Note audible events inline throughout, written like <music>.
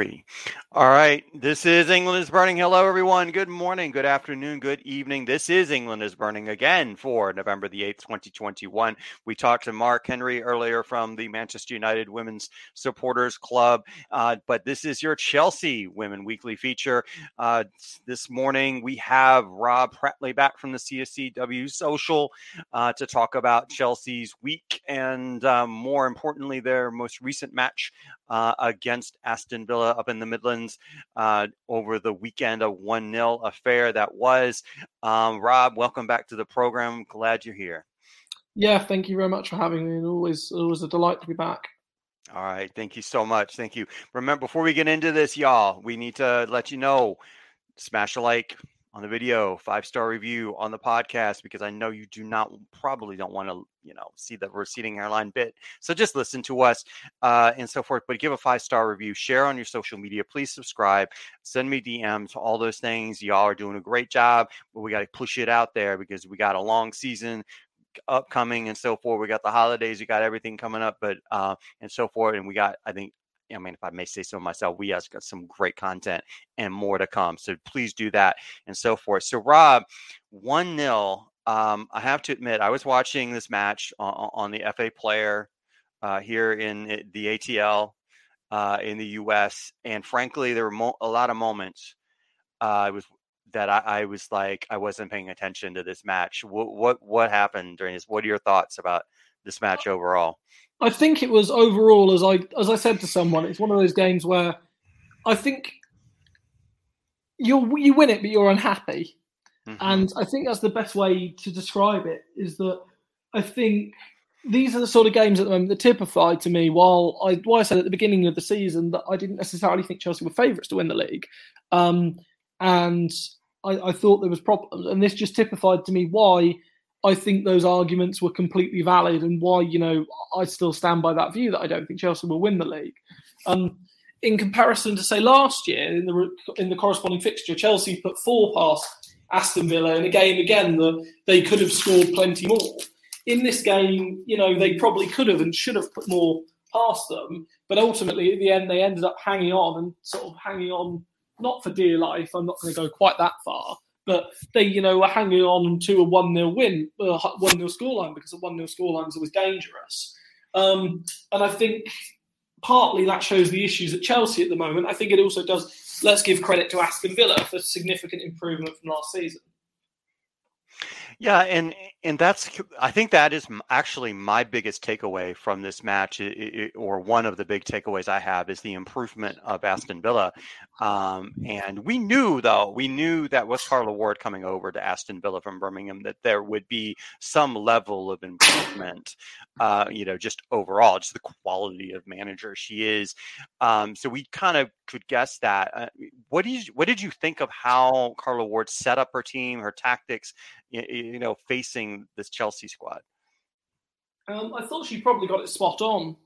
three. All right. This is England is Burning. Hello, everyone. Good morning, good afternoon, good evening. This is England is Burning again for November the 8th, 2021. We talked to Mark Henry earlier from the Manchester United Women's Supporters Club, uh, but this is your Chelsea Women Weekly feature. Uh, this morning, we have Rob Prattley back from the CSCW Social uh, to talk about Chelsea's week and, um, more importantly, their most recent match uh, against Aston Villa up in the Midlands uh, over the weekend, a 1 0 affair that was. Um, Rob, welcome back to the program. Glad you're here. Yeah, thank you very much for having me. And always, always a delight to be back. All right, thank you so much. Thank you. Remember, before we get into this, y'all, we need to let you know smash a like, on the video, five star review on the podcast because I know you do not probably don't want to you know see the receding hairline bit. So just listen to us uh, and so forth. But give a five star review, share on your social media. Please subscribe, send me DMs, all those things. Y'all are doing a great job, but we got to push it out there because we got a long season upcoming and so forth. We got the holidays, we got everything coming up, but uh, and so forth, and we got I think I mean, if I may say so myself, we have got some great content and more to come. So please do that and so forth. So, Rob, 1 0. Um, I have to admit, I was watching this match on, on the FA player uh, here in the ATL uh, in the US. And frankly, there were mo- a lot of moments uh, I was that I, I, was like, I wasn't paying attention to this match. What, what, what happened during this? What are your thoughts about this match overall? I think it was overall, as I as I said to someone, it's one of those games where I think you you win it, but you're unhappy, mm-hmm. and I think that's the best way to describe it. Is that I think these are the sort of games at the moment that typify to me. While I why I said at the beginning of the season that I didn't necessarily think Chelsea were favourites to win the league, um, and I, I thought there was problems, and this just typified to me why I think those arguments were completely valid and why, you know, I still stand by that view that I don't think Chelsea will win the league. Um, in comparison to say last year in the in the corresponding fixture, Chelsea put four past Aston Villa in a game again that they could have scored plenty more. In this game, you know, they probably could have and should have put more past them, but ultimately at the end they ended up hanging on and sort of hanging on not for dear life. I'm not going to go quite that far, but they, you know, were hanging on to a 1 0 win, a 1 0 scoreline, because a 1 0 scoreline is always dangerous. Um, and I think partly that shows the issues at Chelsea at the moment. I think it also does, let's give credit to Aston Villa for significant improvement from last season. Yeah, and and that's I think that is actually my biggest takeaway from this match, or one of the big takeaways I have is the improvement of Aston Villa. Um, and we knew though, we knew that with Carla Ward coming over to Aston Villa from Birmingham, that there would be some level of improvement. Uh, you know, just overall, just the quality of manager she is. Um, so we kind of could guess that. Uh, what did you, what did you think of how Carla Ward set up her team, her tactics? You know, facing this Chelsea squad? Um, I thought she probably got it spot on.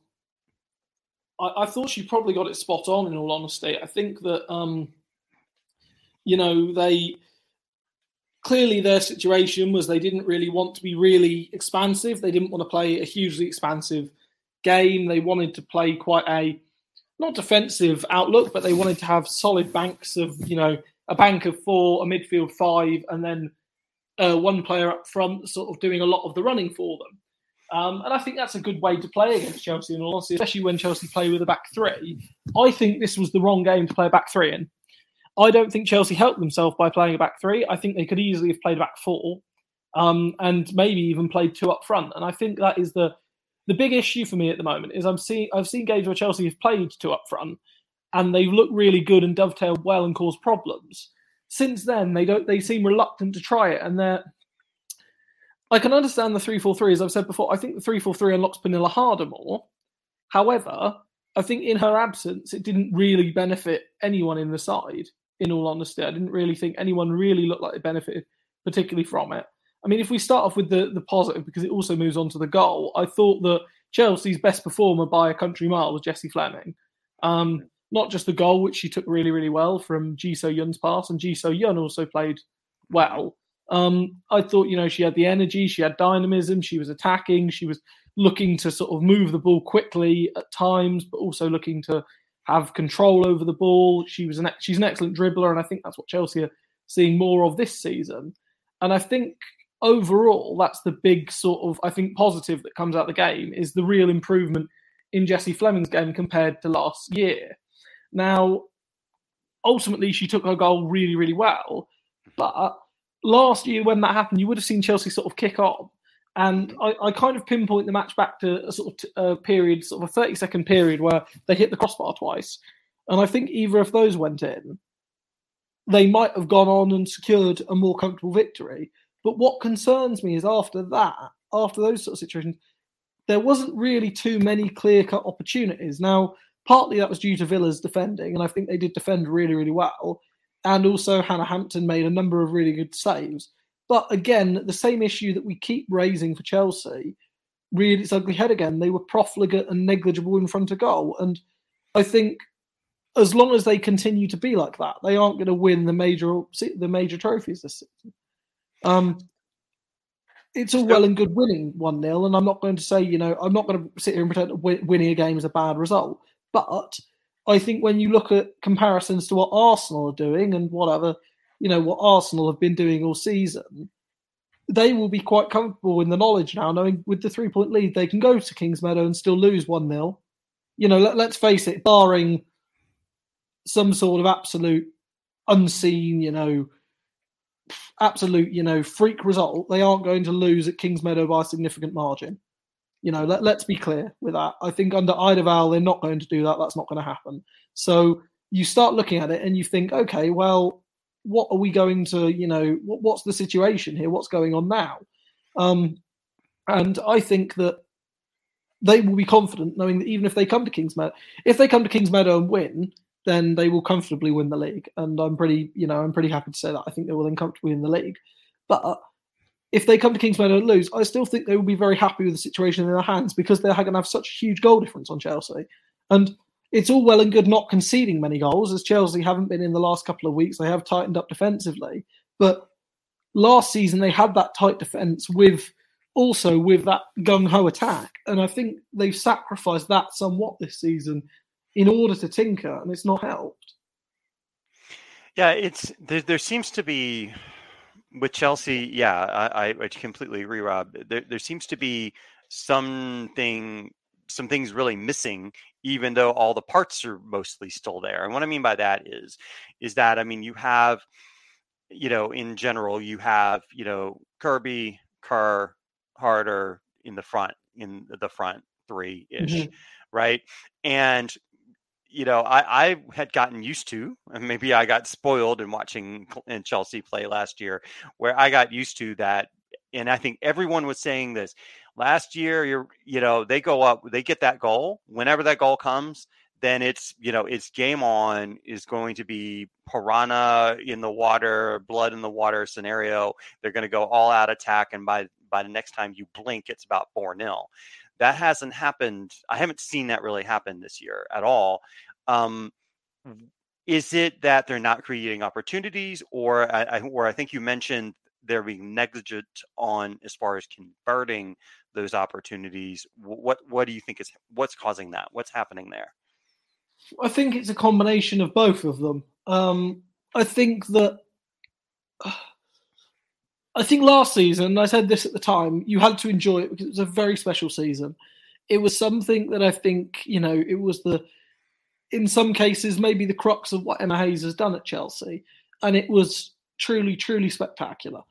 I, I, thought she probably got it spot on. In all honesty, I think that um, you know they clearly their situation was they didn't really want to be really expansive. They didn't want to play a hugely expansive game. They wanted to play quite a not defensive outlook, but they wanted to have solid banks of you know a bank of four, a midfield five, and then uh, one player up front, sort of doing a lot of the running for them. Um, and I think that's a good way to play against Chelsea, in all especially when Chelsea play with a back three. I think this was the wrong game to play a back three in. I don't think Chelsea helped themselves by playing a back three. I think they could easily have played a back four, um, and maybe even played two up front. And I think that is the the big issue for me at the moment is I'm seeing I've seen games where Chelsea have played two up front, and they've looked really good and dovetailed well and caused problems since then they don't they seem reluctant to try it and they're I can understand the 343 as I've said before. I think the 343 unlocks Pernille Harder more. However, I think in her absence it didn't really benefit anyone in the side in all honesty. I didn't really think anyone really looked like they benefited particularly from it. I mean, if we start off with the, the positive, because it also moves on to the goal, I thought that Chelsea's best performer by a country mile was Jessie Fleming. Um, not just the goal, which she took really, really well from Ji So Yun's pass, and Ji So Yun also played well. Um, I thought, you know, she had the energy, she had dynamism, she was attacking, she was looking to sort of move the ball quickly at times, but also looking to have control over the ball. She was an she's an excellent dribbler, and I think that's what Chelsea are seeing more of this season. And I think overall, that's the big sort of I think positive that comes out of the game is the real improvement in Jessie Fleming's game compared to last year. Now, ultimately, she took her goal really, really well, but last year when that happened, you would have seen Chelsea sort of kick on. And I, I kind of pinpoint the match back to a sort of a period, sort of a 30 second period where they hit the crossbar twice. And I think either if those went in, they might have gone on and secured a more comfortable victory. But what concerns me is after that, after those sort of situations, there wasn't really too many clear cut opportunities. Now, partly that was due to Villa's defending, and I think they did defend really, really well. And also, Hannah Hampton made a number of really good saves. But again, the same issue that we keep raising for Chelsea reared its ugly head again. They were profligate and negligible in front of goal. And I think as long as they continue to be like that, they aren't going to win the major the major trophies this season. Um, it's all well and good winning one 0 and I'm not going to say you know I'm not going to sit here and pretend winning a game is a bad result. But I think when you look at comparisons to what Arsenal are doing and whatever you know what Arsenal have been doing all season, they will be quite comfortable in the knowledge now, knowing with the three point lead they can go to Kings Meadow and still lose one 0 You know, let, let's face it, barring some sort of absolute unseen, you know, absolute, you know, freak result, they aren't going to lose at Kings Meadow by a significant margin. You know, let, let's be clear with that. I think under Eidevall, they're not going to do that. That's not going to happen. So you start looking at it and you think, okay, well, what are we going to, you know, what, what's the situation here? What's going on now? Um, and I think that they will be confident knowing that even if they come to Kingsmeadow, if they come to Kingsmeadow and win, then they will comfortably win the league. And I'm pretty, you know, I'm pretty happy to say that. I think they will then comfortably win the league. But if they come to Kingsmeadow and lose, I still think they will be very happy with the situation in their hands because they're going to have such a huge goal difference on Chelsea. And it's all well and good not conceding many goals, as Chelsea haven't been in the last couple of weeks. They have tightened up defensively. But last season, they had that tight defence with also with that gung ho attack. And I think they've sacrificed that somewhat this season in order to tinker, and it's not helped. Yeah, it's there. There seems to be with Chelsea. Yeah, I, I completely agree, Rob. There, there seems to be something, some things really missing, even though all the parts are mostly still there. And what I mean by that is, is that I mean you have, you know, in general, you have, you know, Kirby, Kerr, Harder in the front, in the front three ish, mm-hmm. right? And you know, I, I had gotten used to, and maybe I got spoiled in watching in Chelsea play last year, where I got used to that. And I think everyone was saying this last year. You're, you know, they go up, they get that goal. Whenever that goal comes, then it's, you know, it's game on. Is going to be piranha in the water, blood in the water scenario. They're going to go all out attack, and by by the next time you blink, it's about four 0 that hasn't happened. I haven't seen that really happen this year at all. Um, is it that they're not creating opportunities, or I, or I think you mentioned they're being negligent on as far as converting those opportunities? What what do you think is what's causing that? What's happening there? I think it's a combination of both of them. Um, I think that. I think last season, I said this at the time, you had to enjoy it because it was a very special season. It was something that I think, you know, it was the, in some cases, maybe the crux of what Emma Hayes has done at Chelsea. And it was truly, truly spectacular.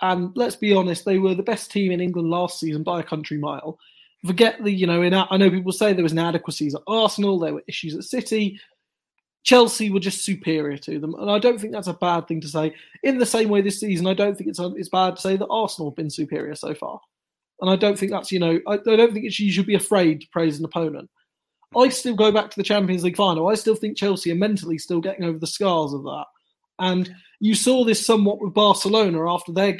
And let's be honest, they were the best team in England last season by a country mile. Forget the, you know, in, I know people say there was inadequacies at Arsenal, there were issues at City. Chelsea were just superior to them, and I don't think that's a bad thing to say. In the same way, this season, I don't think it's it's bad to say that Arsenal have been superior so far, and I don't think that's you know I, I don't think you should be afraid to praise an opponent. I still go back to the Champions League final. I still think Chelsea are mentally still getting over the scars of that, and you saw this somewhat with Barcelona after their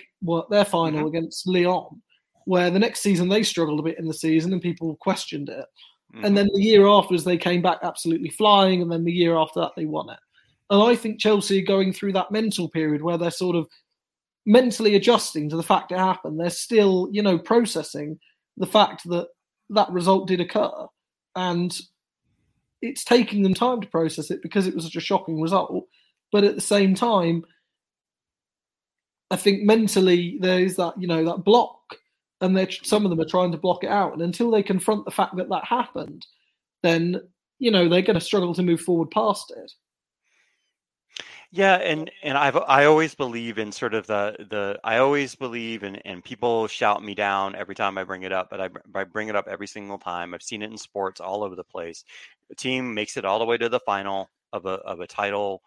their final mm-hmm. against Lyon, where the next season they struggled a bit in the season and people questioned it. Mm-hmm. And then the year after, afterwards, they came back absolutely flying. And then the year after that, they won it. And I think Chelsea are going through that mental period where they're sort of mentally adjusting to the fact it happened. They're still, you know, processing the fact that that result did occur. And it's taking them time to process it because it was such a shocking result. But at the same time, I think mentally there is that you know that block, and they some of them are trying to block it out. And until they confront the fact that that happened, then you know they're going to struggle to move forward past it. Yeah, and and I've I always believe in sort of the the I always believe and and people shout me down every time I bring it up, but I I bring it up every single time. I've seen it in sports all over the place. The team makes it all the way to the final of a of a title,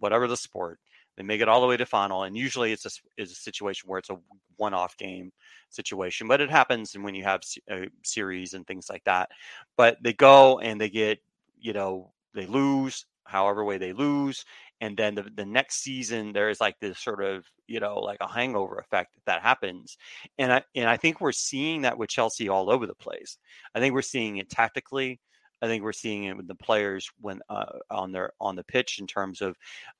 whatever the sport. They make it all the way to final, and usually it's a is a situation where it's a one off game situation, but it happens when you have a uh, series and things like that. But they go and they get you know they lose however way they lose and then the, the next season there is like this sort of you know like a hangover effect that happens and i and i think we're seeing that with chelsea all over the place i think we're seeing it tactically I think we're seeing it with the players when uh, on their on the pitch in terms of.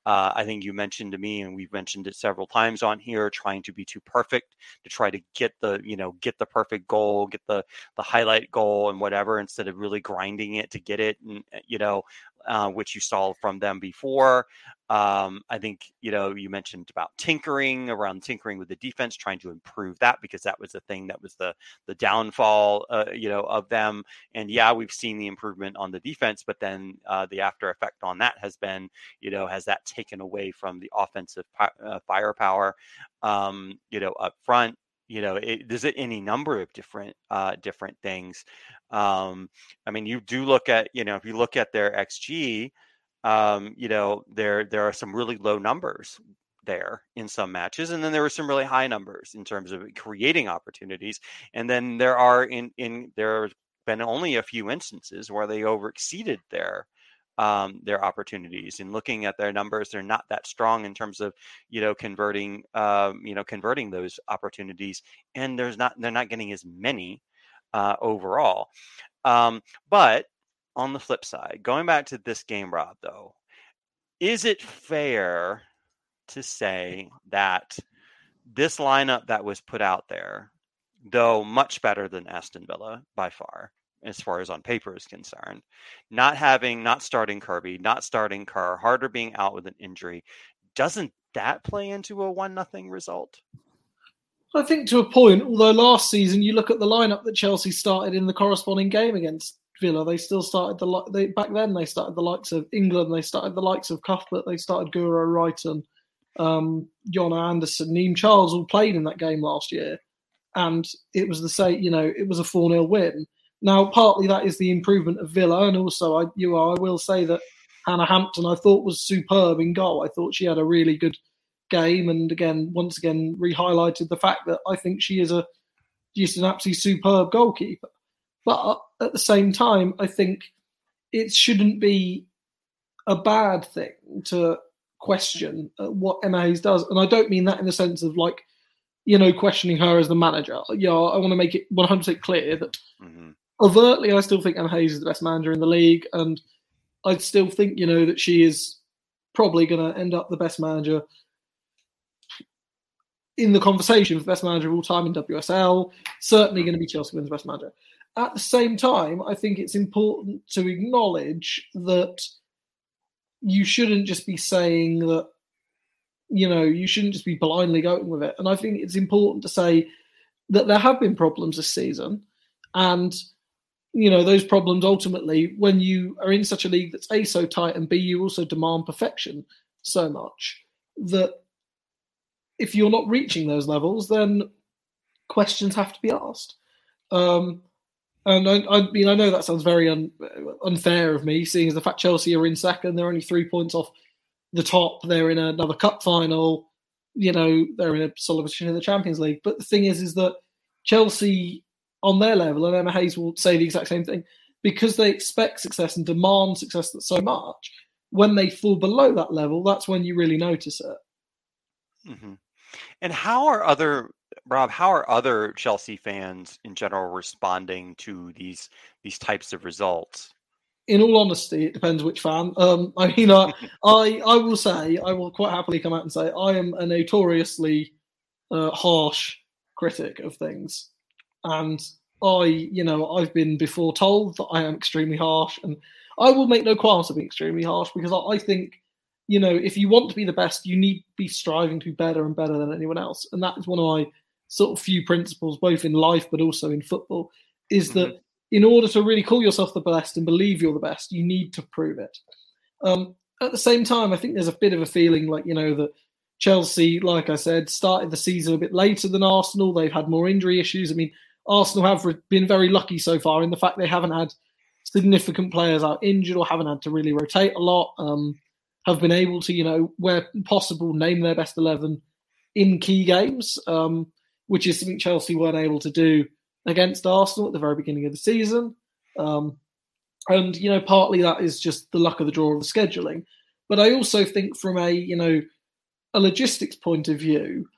Uh, I think you mentioned to me, and we've mentioned it several times on here, trying to be too perfect to try to get the you know get the perfect goal, get the the highlight goal and whatever, instead of really grinding it to get it, and you know uh, which you saw from them before. Um, I think you know you mentioned about tinkering around tinkering with the defense, trying to improve that because that was the thing that was the the downfall, uh, you know, of them. And yeah, we've seen the improvement on the defense, but then uh, the after effect on that has been, you know, has that taken away from the offensive uh, firepower, um, you know, up front you know it, there's any number of different uh, different things. Um, i mean you do look at you know if you look at their xg um, you know there there are some really low numbers there in some matches and then there were some really high numbers in terms of creating opportunities and then there are in in there have been only a few instances where they over exceeded their um, their opportunities and looking at their numbers they're not that strong in terms of you know converting um, you know converting those opportunities and there's not they're not getting as many uh, overall. Um, but on the flip side going back to this game rob though is it fair to say that this lineup that was put out there though much better than aston villa by far as far as on paper is concerned. Not having, not starting Kirby, not starting Kerr, Harder being out with an injury, doesn't that play into a one nothing result? I think to a point. Although last season, you look at the lineup that Chelsea started in the corresponding game against Villa. They still started the they, back then. They started the likes of England. They started the likes of Cuthbert. They started Guro Reiten, um, Jonna Andersson, Niamh Charles all played in that game last year, and it was the same. You know, it was a four 0 win. Now, partly that is the improvement of Villa, and also I, you know, I will say that Hannah Hampton I thought was superb in goal. I thought she had a really good game, and again, once again, re-highlighted the fact that I think she is a just an absolutely superb goalkeeper. But at the same time, I think it shouldn't be a bad thing to question uh, what Emma Hayes does, and I don't mean that in the sense of like, you know, questioning her as the manager. Yeah, I want to make it 100% clear that mm-hmm overtly, I still think Emma Hayes is the best manager in the league, and I still think you know that she is probably going to end up the best manager in the conversation for best manager of all time in WSL. Certainly going to be Chelsea Women's best manager. At the same time, I think it's important to acknowledge that you shouldn't just be saying that, you know, you shouldn't just be blindly going with it. And I think it's important to say that there have been problems this season. And you know those problems ultimately when you are in such a league that's a so tight and b you also demand perfection so much that if you're not reaching those levels then questions have to be asked. Um, and I, I, mean i know that sounds very un, unfair of me seeing as the fact chelsea are in second they're only three points off the top they're in another cup final you know they're in a solid position in the champions league. But the thing is is that chelsea on their level, and Emma Hayes will say the exact same thing, because they expect success and demand success so much. When they fall below that level, that's when you really notice it. Mm-hmm. And how are other Rob? How are other Chelsea fans in general responding to these these types of results? In all honesty, it depends which fan. Um, I mean, I, <laughs> I I will say I will quite happily come out and say I am a notoriously uh, harsh critic of things. And I, you know, I've been before told that I am extremely harsh, and I will make no qualms of being extremely harsh because I, I think, you know, if you want to be the best, you need to be striving to be better and better than anyone else. And that is one of my sort of few principles, both in life but also in football, is mm-hmm. that in order to really call yourself the best and believe you're the best, you need to prove it. Um, at the same time, I think there's a bit of a feeling like, you know, that Chelsea, like I said, started the season a bit later than Arsenal. They've had more injury issues. I mean, Arsenal have been very lucky so far in the fact they haven't had significant players out injured or haven't had to really rotate a lot. Um, have been able to, you know, where possible, name their best 11 in key games, um, which is something Chelsea weren't able to do against Arsenal at the very beginning of the season. Um, and, you know, partly that is just the luck of the draw of the scheduling. But I also think from a, you know, a logistics point of view,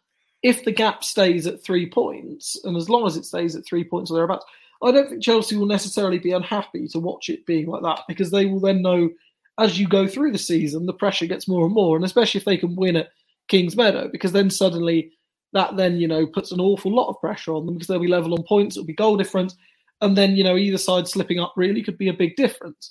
if the gap stays at three points, and as long as it stays at three points or thereabouts, I don't think Chelsea will necessarily be unhappy to watch it being like that because they will then know as you go through the season, the pressure gets more and more, and especially if they can win at Kings Meadow, because then suddenly that then you know puts an awful lot of pressure on them because they'll be level on points, it'll be goal difference, and then you know either side slipping up really could be a big difference.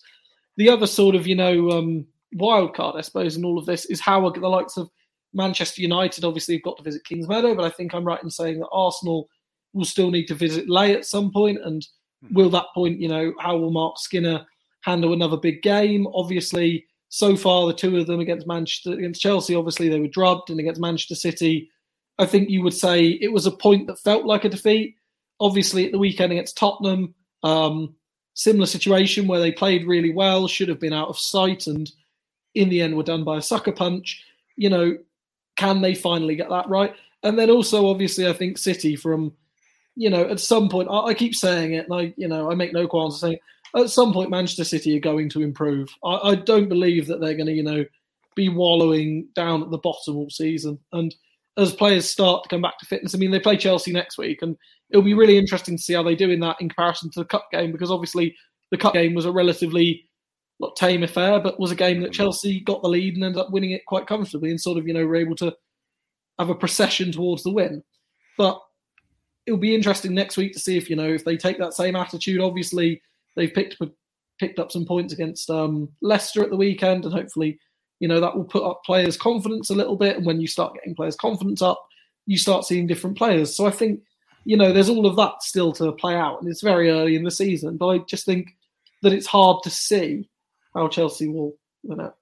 The other sort of you know um, wild card, I suppose, in all of this is how are the likes of Manchester United obviously have got to visit Kings Meadow, but I think I'm right in saying that Arsenal will still need to visit Leigh at some point, and hmm. will that point, you know, how will Mark Skinner handle another big game? Obviously, so far the two of them against Manchester against Chelsea, obviously they were drubbed, and against Manchester City, I think you would say it was a point that felt like a defeat. Obviously, at the weekend against Tottenham, um, similar situation where they played really well, should have been out of sight, and in the end were done by a sucker punch. You know, can they finally get that right? And then also, obviously, I think City from, you know, at some point, I, I keep saying it, and I, you know, I make no qualms of saying at some point Manchester City are going to improve. I, I don't believe that they're going to, you know, be wallowing down at the bottom all season. And as players start to come back to fitness, I mean, they play Chelsea next week, and it'll be really interesting to see how they do in that in comparison to the cup game, because obviously the cup game was a relatively not tame affair, but was a game that Chelsea got the lead and ended up winning it quite comfortably and sort of, you know, were able to have a procession towards the win. But it'll be interesting next week to see if, you know, if they take that same attitude. Obviously, they've picked up picked up some points against um, Leicester at the weekend, and hopefully, you know, that will put up players' confidence a little bit. And when you start getting players' confidence up, you start seeing different players. So I think, you know, there's all of that still to play out, and it's very early in the season. But I just think that it's hard to see how Chelsea will win it.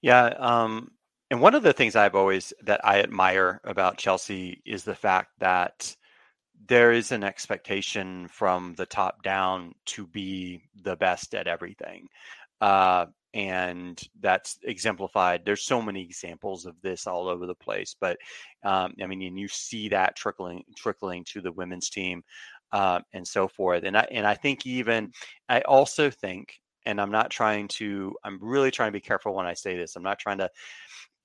Yeah, um, and one of the things I've always that I admire about Chelsea is the fact that there is an expectation from the top down to be the best at everything. Uh, and that's exemplified. There's so many examples of this all over the place, but um, I mean, and you see that trickling trickling to the women's team uh, and so forth. And I and I think even I also think and I'm not trying to. I'm really trying to be careful when I say this. I'm not trying to.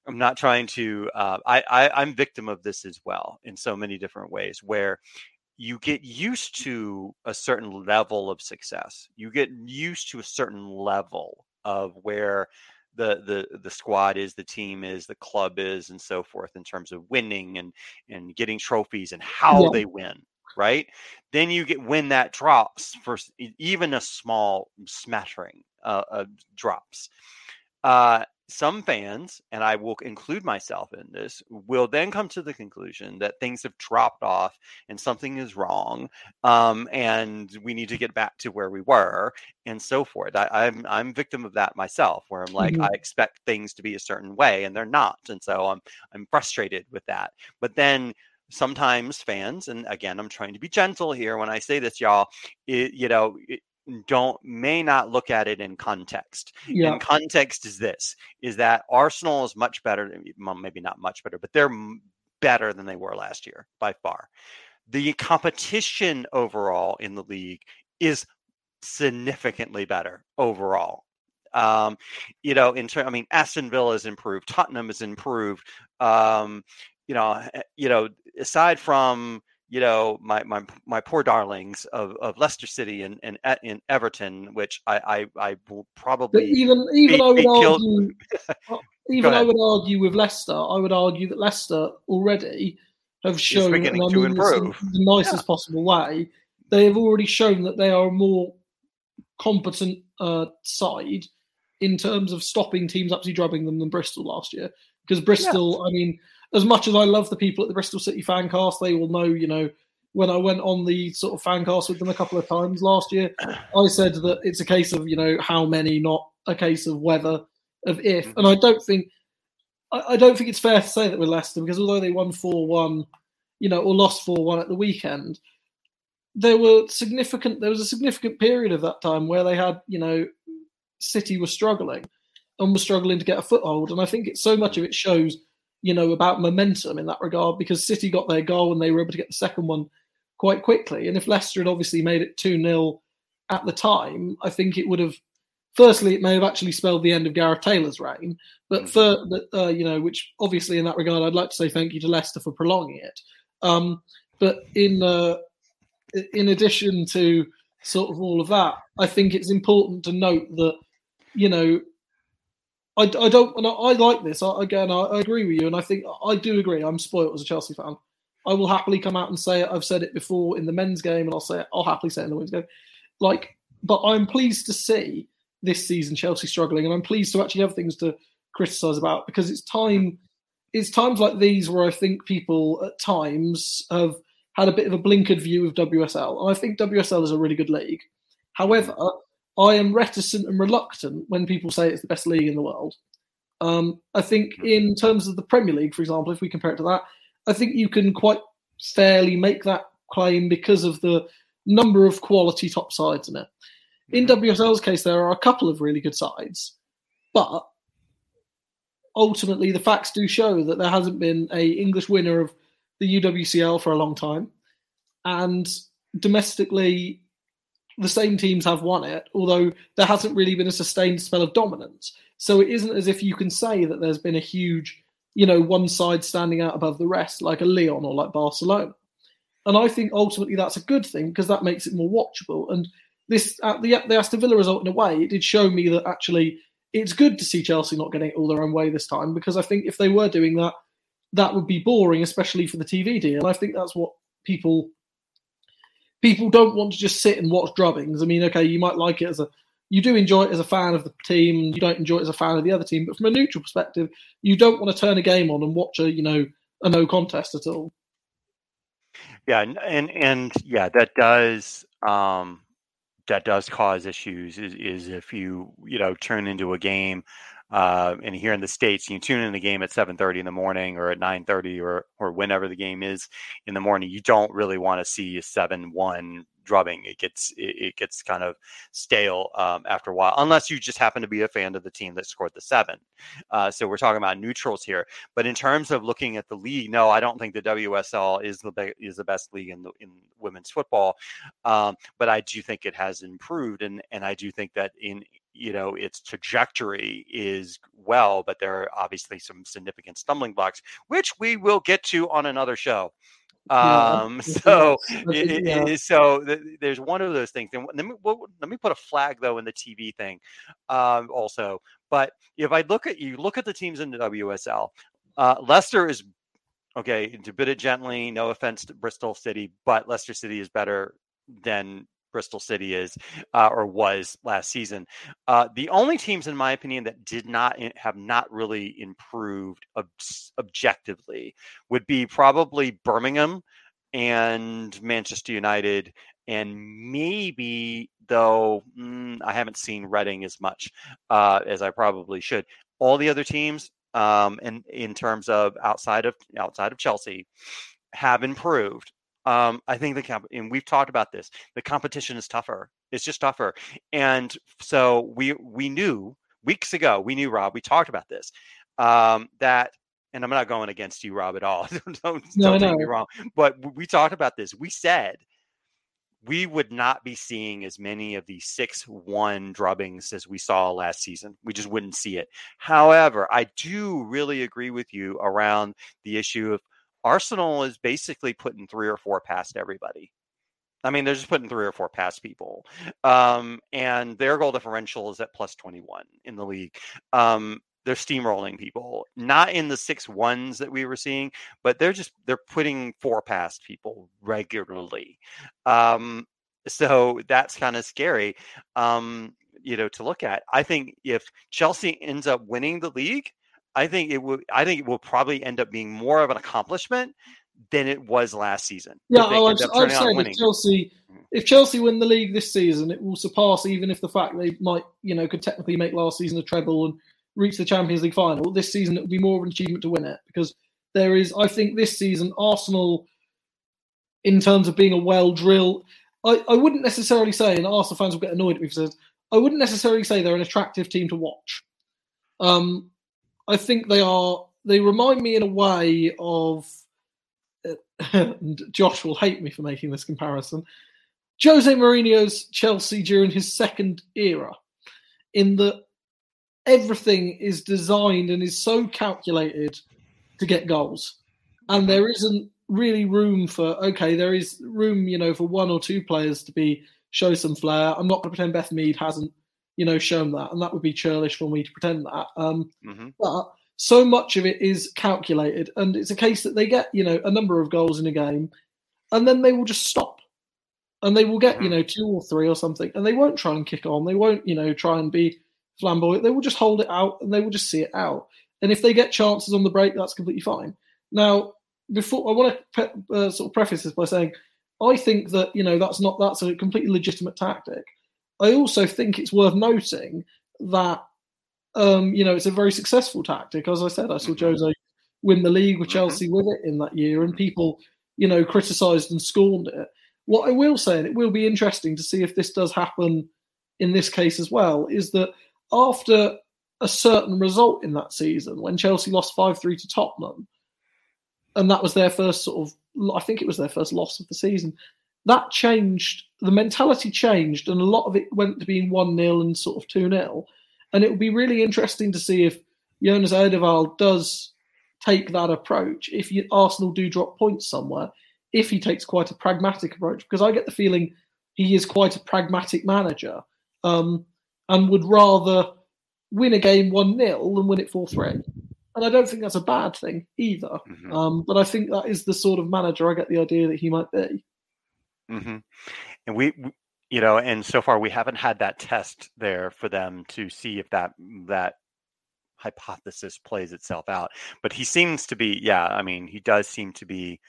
I'm not trying to. Uh, I, I I'm victim of this as well in so many different ways where you get used to a certain level of success. You get used to a certain level of where the the the squad is, the team is, the club is, and so forth in terms of winning and and getting trophies and how yeah. they win right? Then you get when that drops for even a small smattering uh, uh, drops. Uh, some fans, and I will include myself in this, will then come to the conclusion that things have dropped off and something is wrong, um, and we need to get back to where we were, and so forth. I, am I'm, I'm victim of that myself, where I'm like, mm-hmm. I expect things to be a certain way, and they're not, and so I'm I'm frustrated with that. But then sometimes fans, and again, I'm trying to be gentle here when I say this, y'all, it, you know, it, don't may not look at it in context. Yeah. In context is this is that Arsenal is much better well, maybe not much better, but they're better than they were last year by far. The competition overall in the league is significantly better overall. Um, you know, in terms, I mean, Aston Villa has improved, Tottenham has improved. Um, you know, eh, you know, aside from you know my my my poor darlings of, of Leicester City and and in Everton, which I I, I will probably but even even be, I would argue <laughs> uh, even I would argue with Leicester. I would argue that Leicester already have shown, and I mean the nicest yeah. possible way, they have already shown that they are a more competent uh, side in terms of stopping teams absolutely drubbing them than Bristol last year. Because Bristol, yeah. I mean, as much as I love the people at the Bristol City fancast, they will know, you know, when I went on the sort of fancast with them a couple of times last year, I said that it's a case of, you know, how many, not a case of whether, of if. Mm-hmm. And I don't think I, don't think it's fair to say that with Leicester because although they won four one, you know, or lost four one at the weekend, there were significant there was a significant period of that time where they had, you know, City was struggling and was struggling to get a foothold. And I think it's so much of it shows, you know, about momentum in that regard because City got their goal and they were able to get the second one quite quickly. And if Leicester had obviously made it 2 0 at the time, I think it would have, firstly, it may have actually spelled the end of Gareth Taylor's reign. But mm. for, uh, you know, which obviously in that regard, I'd like to say thank you to Leicester for prolonging it. Um, but in, uh, in addition to sort of all of that, I think it's important to note that, you know, I, I don't, I, I like this. I, again, I, I, agree with you, and I think I do agree. I'm spoiled as a Chelsea fan. I will happily come out and say it. I've said it before in the men's game, and I'll say it. I'll happily say it in the women's game. Like, but I'm pleased to see this season Chelsea struggling, and I'm pleased to actually have things to criticise about because it's time. It's times like these where I think people at times have had a bit of a blinkered view of WSL, and I think WSL is a really good league. However, I am reticent and reluctant when people say it's the best league in the world. Um, I think hmm. in terms of the Premier League, for example, if we compare it to that, I think you can quite fairly make that claim because of the number of quality top sides in it. In hmm. WSL's case, there are a couple of really good sides, but ultimately the facts do show that there hasn't been a English winner of the UWCL for a long time, and domestically the same teams have won it, although there hasn't really been a sustained spell of dominance. So it isn't as if you can say that there's been a huge, you know, one side standing out above the rest, like a Lyon or like Barcelona. And I think ultimately that's a good thing because that makes it more watchable. And this, at the, the Aston Villa result, in a way, it did show me that actually it's good to see Chelsea not getting it all their own way this time because I think if they were doing that, that would be boring, especially for the TV deal. And I think that's what people people don't want to just sit and watch drubbings. I mean, okay, you might like it as a you do enjoy it as a fan of the team, you don't enjoy it as a fan of the other team, but from a neutral perspective, you don't want to turn a game on and watch a you know a no contest at all. Yeah, and and yeah, that does um that does cause issues is, is if you you know turn into a game uh, and here in the states, you tune in the game at 7:30 in the morning or at 9:30 or or whenever the game is in the morning. You don't really want to see a 7-1 drubbing. It gets it, gets kind of stale um, after a while, unless you just happen to be a fan of the team that scored the seven. Uh, so we're talking about neutrals here. But in terms of looking at the league, no, I don't think the WSL is the be- is the best league in the in women's football. Um, but I do think it has improved, and and I do think that in you know its trajectory is well but there are obviously some significant stumbling blocks which we will get to on another show. Um <laughs> so yeah. so th- there's one of those things and let me well, let me put a flag though in the tv thing um also but if i look at you look at the teams in the wsl uh leicester is okay to put it gently no offense to bristol city but leicester city is better than Bristol City is uh, or was last season. Uh, the only teams, in my opinion, that did not have not really improved ob- objectively would be probably Birmingham and Manchester United, and maybe though mm, I haven't seen Reading as much uh, as I probably should. All the other teams, um, and in terms of outside of outside of Chelsea, have improved. Um, I think the comp- and we've talked about this. The competition is tougher. It's just tougher, and so we we knew weeks ago. We knew Rob. We talked about this um, that, and I'm not going against you, Rob, at all. <laughs> don't no, don't no. take me wrong. But we talked about this. We said we would not be seeing as many of the six one drubbings as we saw last season. We just wouldn't see it. However, I do really agree with you around the issue of Arsenal is basically putting three or four past everybody. I mean, they're just putting three or four past people. Um, and their goal differential is at plus 21 in the league. Um, they're steamrolling people, not in the six ones that we were seeing, but they're just they're putting four past people regularly. Um, So that's kind of scary, um, you know, to look at. I think if Chelsea ends up winning the league, I think it will. I think it will probably end up being more of an accomplishment than it was last season. Yeah, oh, I'd, I'd say if Chelsea, mm. if Chelsea win the league this season, it will surpass even if the fact they might, you know, could technically make last season a treble and reach the Champions League final. This season, it will be more of an achievement to win it because there is, I think, this season Arsenal, in terms of being a well drilled, I, I wouldn't necessarily say, and Arsenal fans will get annoyed at me for this. I wouldn't necessarily say they're an attractive team to watch. Um, I think they are. They remind me in a way of uh, <laughs> and Josh will hate me for making this comparison. Jose Mourinho's Chelsea during his second era, in that everything is designed and is so calculated to get goals, and there isn't really room for okay, there is room, you know, for one or two players to be show some flair. I'm not going to pretend Beth Mead hasn't, you know, shown that, and that would be churlish for me to pretend that. Um, mm-hmm. But so much of it is calculated, and it's a case that they get you know a number of goals in a game, and then they will just stop, and they will get you mm-hmm. know two or three or something, and they won't try and kick on. They won't you know try and be flamboyant. They will just hold it out, and they will just see it out. And if they get chances on the break, that's completely fine. Now, before I want to pre- uh, sort of preface this by saying, I think that you know that's not that's a completely legitimate tactic. I also think it's worth noting that um, you know, it's a very successful tactic. As I said, I saw mm-hmm. Jose win the league with mm-hmm. Chelsea with it in that year, and people, you know, criticised and scorned it. What I will say, and it will be interesting to see if this does happen in this case as well, is that after a certain result in that season, when Chelsea lost 5 3 to Tottenham, and that was their first sort of, I think it was their first loss of the season, that changed, the mentality changed, and a lot of it went to being 1 0 and sort of 2 0. And it will be really interesting to see if Jonas Eidevall does take that approach. If you, Arsenal do drop points somewhere, if he takes quite a pragmatic approach, because I get the feeling he is quite a pragmatic manager um, and would rather win a game 1 0 than win it 4 3. And I don't think that's a bad thing either. Mm-hmm. Um, but I think that is the sort of manager I get the idea that he might be. Mm-hmm. And we, you know and so far we haven't had that test there for them to see if that that hypothesis plays itself out. But he seems to be yeah i mean he does seem to be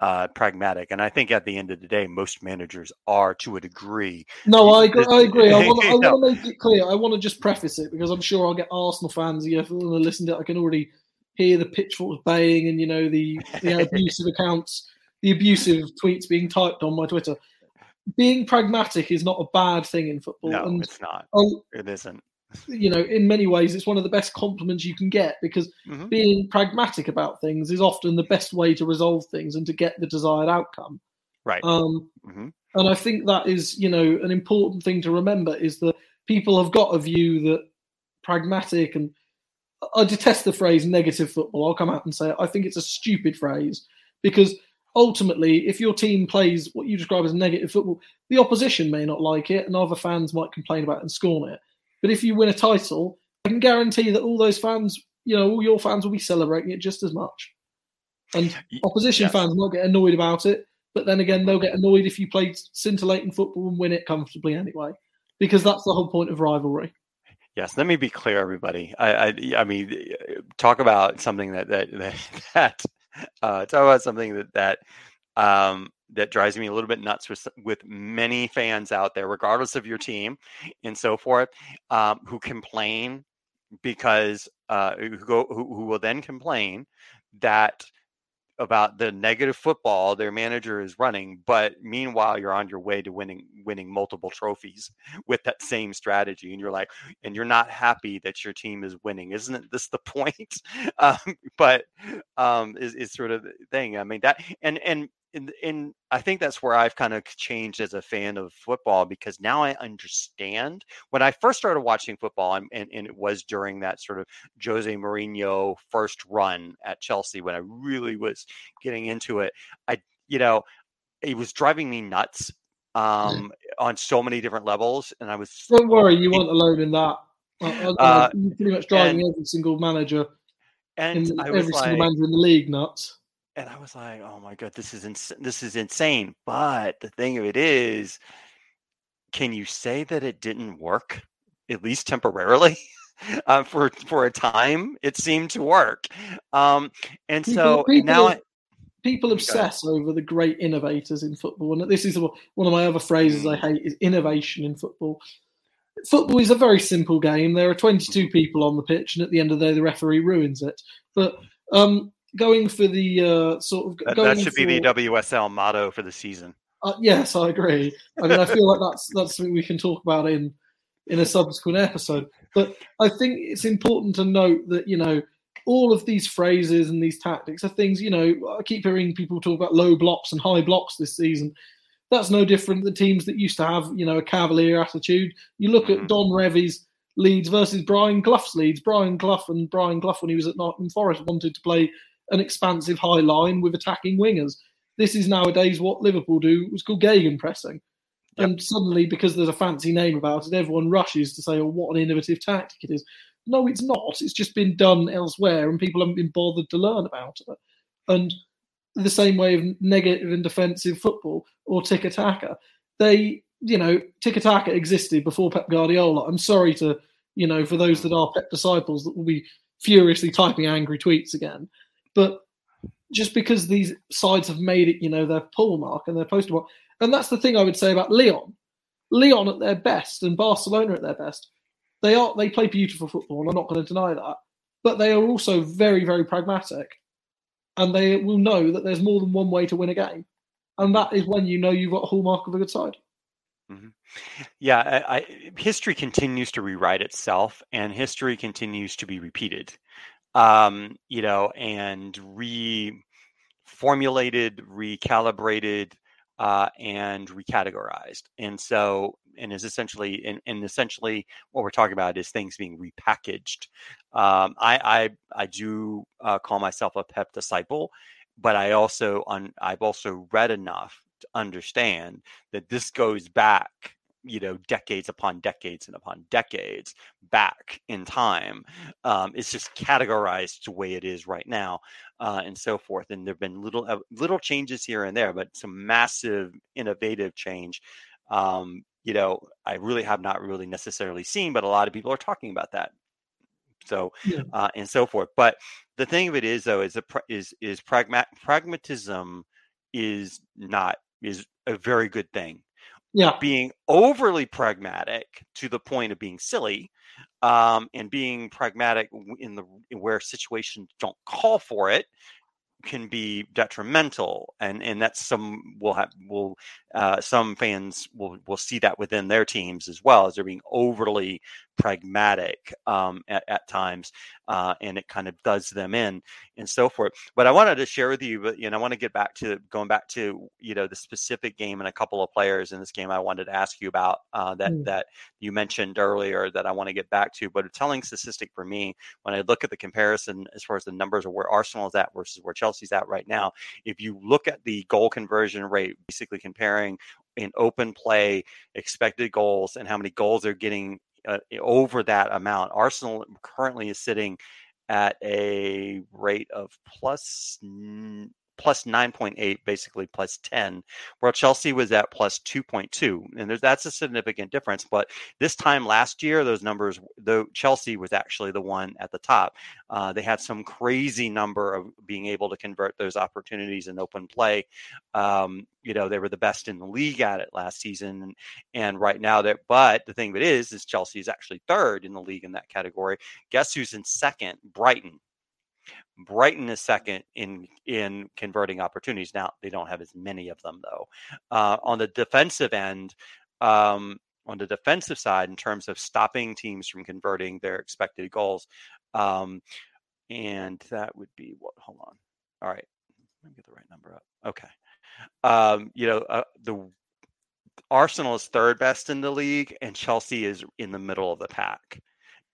uh, pragmatic. And i think at the end of the day most managers are to a degree. No i <laughs> agree i, agree. I want to <laughs> make it clear i want to just preface it because i'm sure i'll get arsenal fans you know, to listen to it. I can already hear the pitchforks baying and you know the, the <laughs> abusive accounts the abusive tweets being typed on my twitter being pragmatic is not a bad thing in football. No, and, it's not. Um, it isn't. You know, in many ways, it's one of the best compliments you can get because mm-hmm. being pragmatic about things is often the best way to resolve things and to get the desired outcome. Right. Um, mm-hmm. And I think that is, you know, an important thing to remember is that people have got a view that pragmatic and I detest the phrase negative football. I'll come out and say it. I think it's a stupid phrase because ultimately, if your team plays what you describe as negative football, the opposition may not like it, and other fans might complain about it and scorn it. But if you win a title, I can guarantee that all those fans, you know, all your fans will be celebrating it just as much. And opposition yes. fans might get annoyed about it, but then again, they'll get annoyed if you play scintillating football and win it comfortably anyway, because that's the whole point of rivalry. Yes, let me be clear, everybody. I, I, I mean, talk about something that that that, <laughs> that uh, talk about something that that um, that drives me a little bit nuts with with many fans out there, regardless of your team and so forth, um, who complain because uh, who go who, who will then complain that about the negative football their manager is running but meanwhile you're on your way to winning winning multiple trophies <laughs> with that same strategy and you're like and you're not happy that your team is winning. Isn't this the <laughs> point? Um, but um is, is sort of the thing. I mean that and and in, in I think that's where I've kind of changed as a fan of football because now I understand. When I first started watching football, and, and, and, it was during that sort of Jose Mourinho first run at Chelsea when I really was getting into it. I, you know, it was driving me nuts um, on so many different levels, and I was. Don't worry, you weren't alone in that. Uh, uh, pretty much driving and, every single manager, and in, every single like, manager in the league nuts and I was like, oh my god, this is ins- this is insane. But the thing of it is, can you say that it didn't work at least temporarily? <laughs> uh, for for a time, it seemed to work. Um, and so people now, I, People obsess over the great innovators in football, and this is one of my other phrases I hate: is innovation in football. Football is a very simple game. There are 22 people on the pitch, and at the end of the day, the referee ruins it. But um, going for the uh, sort of that, going that should be the WSL motto for the season. Uh, yes, I agree. I mean, I feel like that's that's something we can talk about in in a subsequent episode. But I think it's important to note that you know all of these phrases and these tactics are things you know. I keep hearing people talk about low blocks and high blocks this season. That's no different than teams that used to have you know a cavalier attitude. You look at Don Revie's Leeds versus Brian Clough's Leeds. Brian Clough and Brian Clough when he was at Nottingham Forest wanted to play an expansive high line with attacking wingers this is nowadays what Liverpool do. It's called Gegen pressing. Yep. And suddenly, because there's a fancy name about it, everyone rushes to say, oh, what an innovative tactic it is. No, it's not. It's just been done elsewhere and people haven't been bothered to learn about it. And the same way of negative and defensive football or tiki taka, they, you know, tiki taka existed before Pep Guardiola. I'm sorry to, you know, for those that are Pep disciples that will be furiously typing angry tweets again. But just because these sides have made it, you know, their pull mark and their poster mark. And that's the thing I would say about Lyon. Lyon at their best and Barcelona at their best, they are they play beautiful football, I'm not going to deny that. But they are also very, very pragmatic. And they will know that there's more than one way to win a game. And that is when you know you've got a hallmark of a good side. Mm-hmm. Yeah, I, I, history continues to rewrite itself, and history continues to be repeated. Um, you know, and reformulated, recalibrated, uh, and recategorized. And so, and is essentially, and, and essentially, what we're talking about is things being repackaged. Um, I, I, I do uh, call myself a Pep disciple, but I also, on, I've also read enough to understand that this goes back you know decades upon decades and upon decades back in time um, it's just categorized the way it is right now uh, and so forth and there have been little uh, little changes here and there but some massive innovative change um, you know i really have not really necessarily seen but a lot of people are talking about that so Yeah. uh, and so forth but the thing of it is though is a, pra- is is pragma- pragmatism is not is a very good thing Yeah. being overly pragmatic to the point of being silly um, and being pragmatic in the where situations don't call for it can be detrimental and and that's some will have will uh, some fans will will see that within their teams as well as they're being overly pragmatic um, at, at times uh, and it kind of does them in and so forth but i wanted to share with you but you know i want to get back to going back to you know the specific game and a couple of players in this game i wanted to ask you about uh, that Mm. that you mentioned earlier that i want to get back to but a telling statistic for me when I look at the comparison as far as the numbers of where Arsenal is at versus where Chelsea's at right now, if you look at the goal conversion rate, basically comparing in open play expected goals and how many goals they're getting uh, over that amount, Arsenal currently is sitting at a rate of plus plus 9.8 basically plus 10 where chelsea was at plus 2.2 and that's a significant difference but this time last year those numbers though chelsea was actually the one at the top. Uh, they had some crazy number of being able to convert those opportunities in open play. Um, you know they were the best in the league at it last season and, and right now that but the thing it is is chelsea is actually third in the league in that category. Guess who's in second? Brighton Brighton is second in in converting opportunities. Now they don't have as many of them though. Uh, on the defensive end, um, on the defensive side, in terms of stopping teams from converting their expected goals, um, and that would be what? Hold on. All right, let me get the right number up. Okay. Um, you know uh, the Arsenal is third best in the league, and Chelsea is in the middle of the pack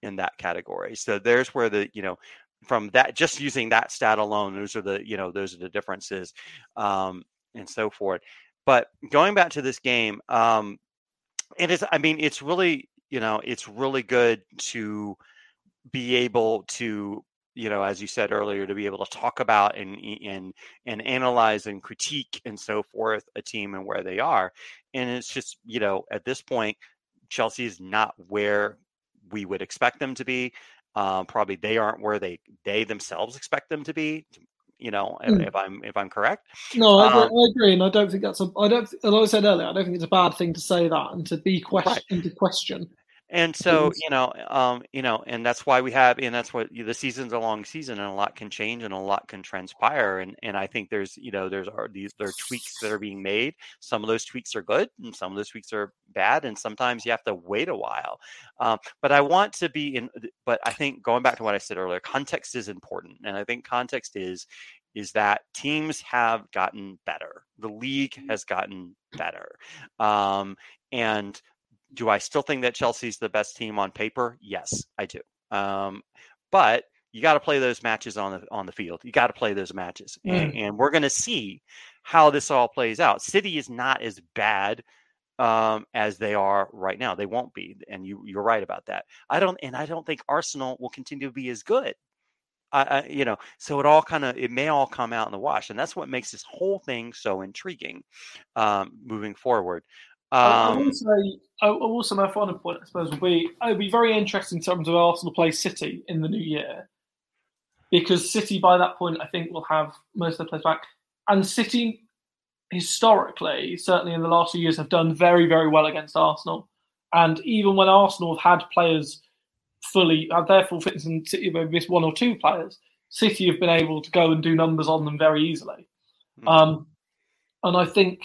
in that category. So there's where the you know from that just using that stat alone, those are the you know those are the differences um, and so forth. But going back to this game, um, it is. I mean, it's really you know it's really good to be able to you know, as you said earlier, to be able to talk about and and and analyze and critique and so forth a team and where they are. And it's just, you know, at this point, Chelsea is not where we would expect them to be. Um, probably they aren't where they they themselves expect them to be. You know, mm. if, if, I'm if I'm correct. No, I agree, um, I agree, and I don't think that's a. I don't. As I said earlier, I don't think it's a bad thing to say that and to be question right. to question. And so, you know, um, you know, and that's why we have, and that's what the season's a long season, and a lot can change, and a lot can transpire, and and I think there's, you know, there's are these there are tweaks that are being made. Some of those tweaks are good, and some of those tweaks are bad, and sometimes you have to wait a while. Um, but I want to be in, but I think going back to what I said earlier, context is important, and I think context is is that teams have gotten better. The league mm-hmm. has gotten better, um, and do I still think that Chelsea's the best team on paper? Yes, I do. Um, but you got to play those matches on the on the field. You got to play those matches, mm. and, and, we're going to see how this all plays out. City is not as bad um, as they are right now. They won't be, and you you're right about that. I don't, and I don't think Arsenal will continue to be as good. I, I you know, so it all kind of it may all come out in the wash, and that's what makes this whole thing so intriguing um, moving forward. Um, I, will say, I will my final point, I suppose, will be it would be very interesting in terms of Arsenal play City in the new year, because City by that point I think will have most of their players back, and City historically, certainly in the last few years, have done very very well against Arsenal, and even when Arsenal have had players fully have their full fitness and City have missed one or two players, City have been able to go and do numbers on them very easily, mm-hmm. um, and I think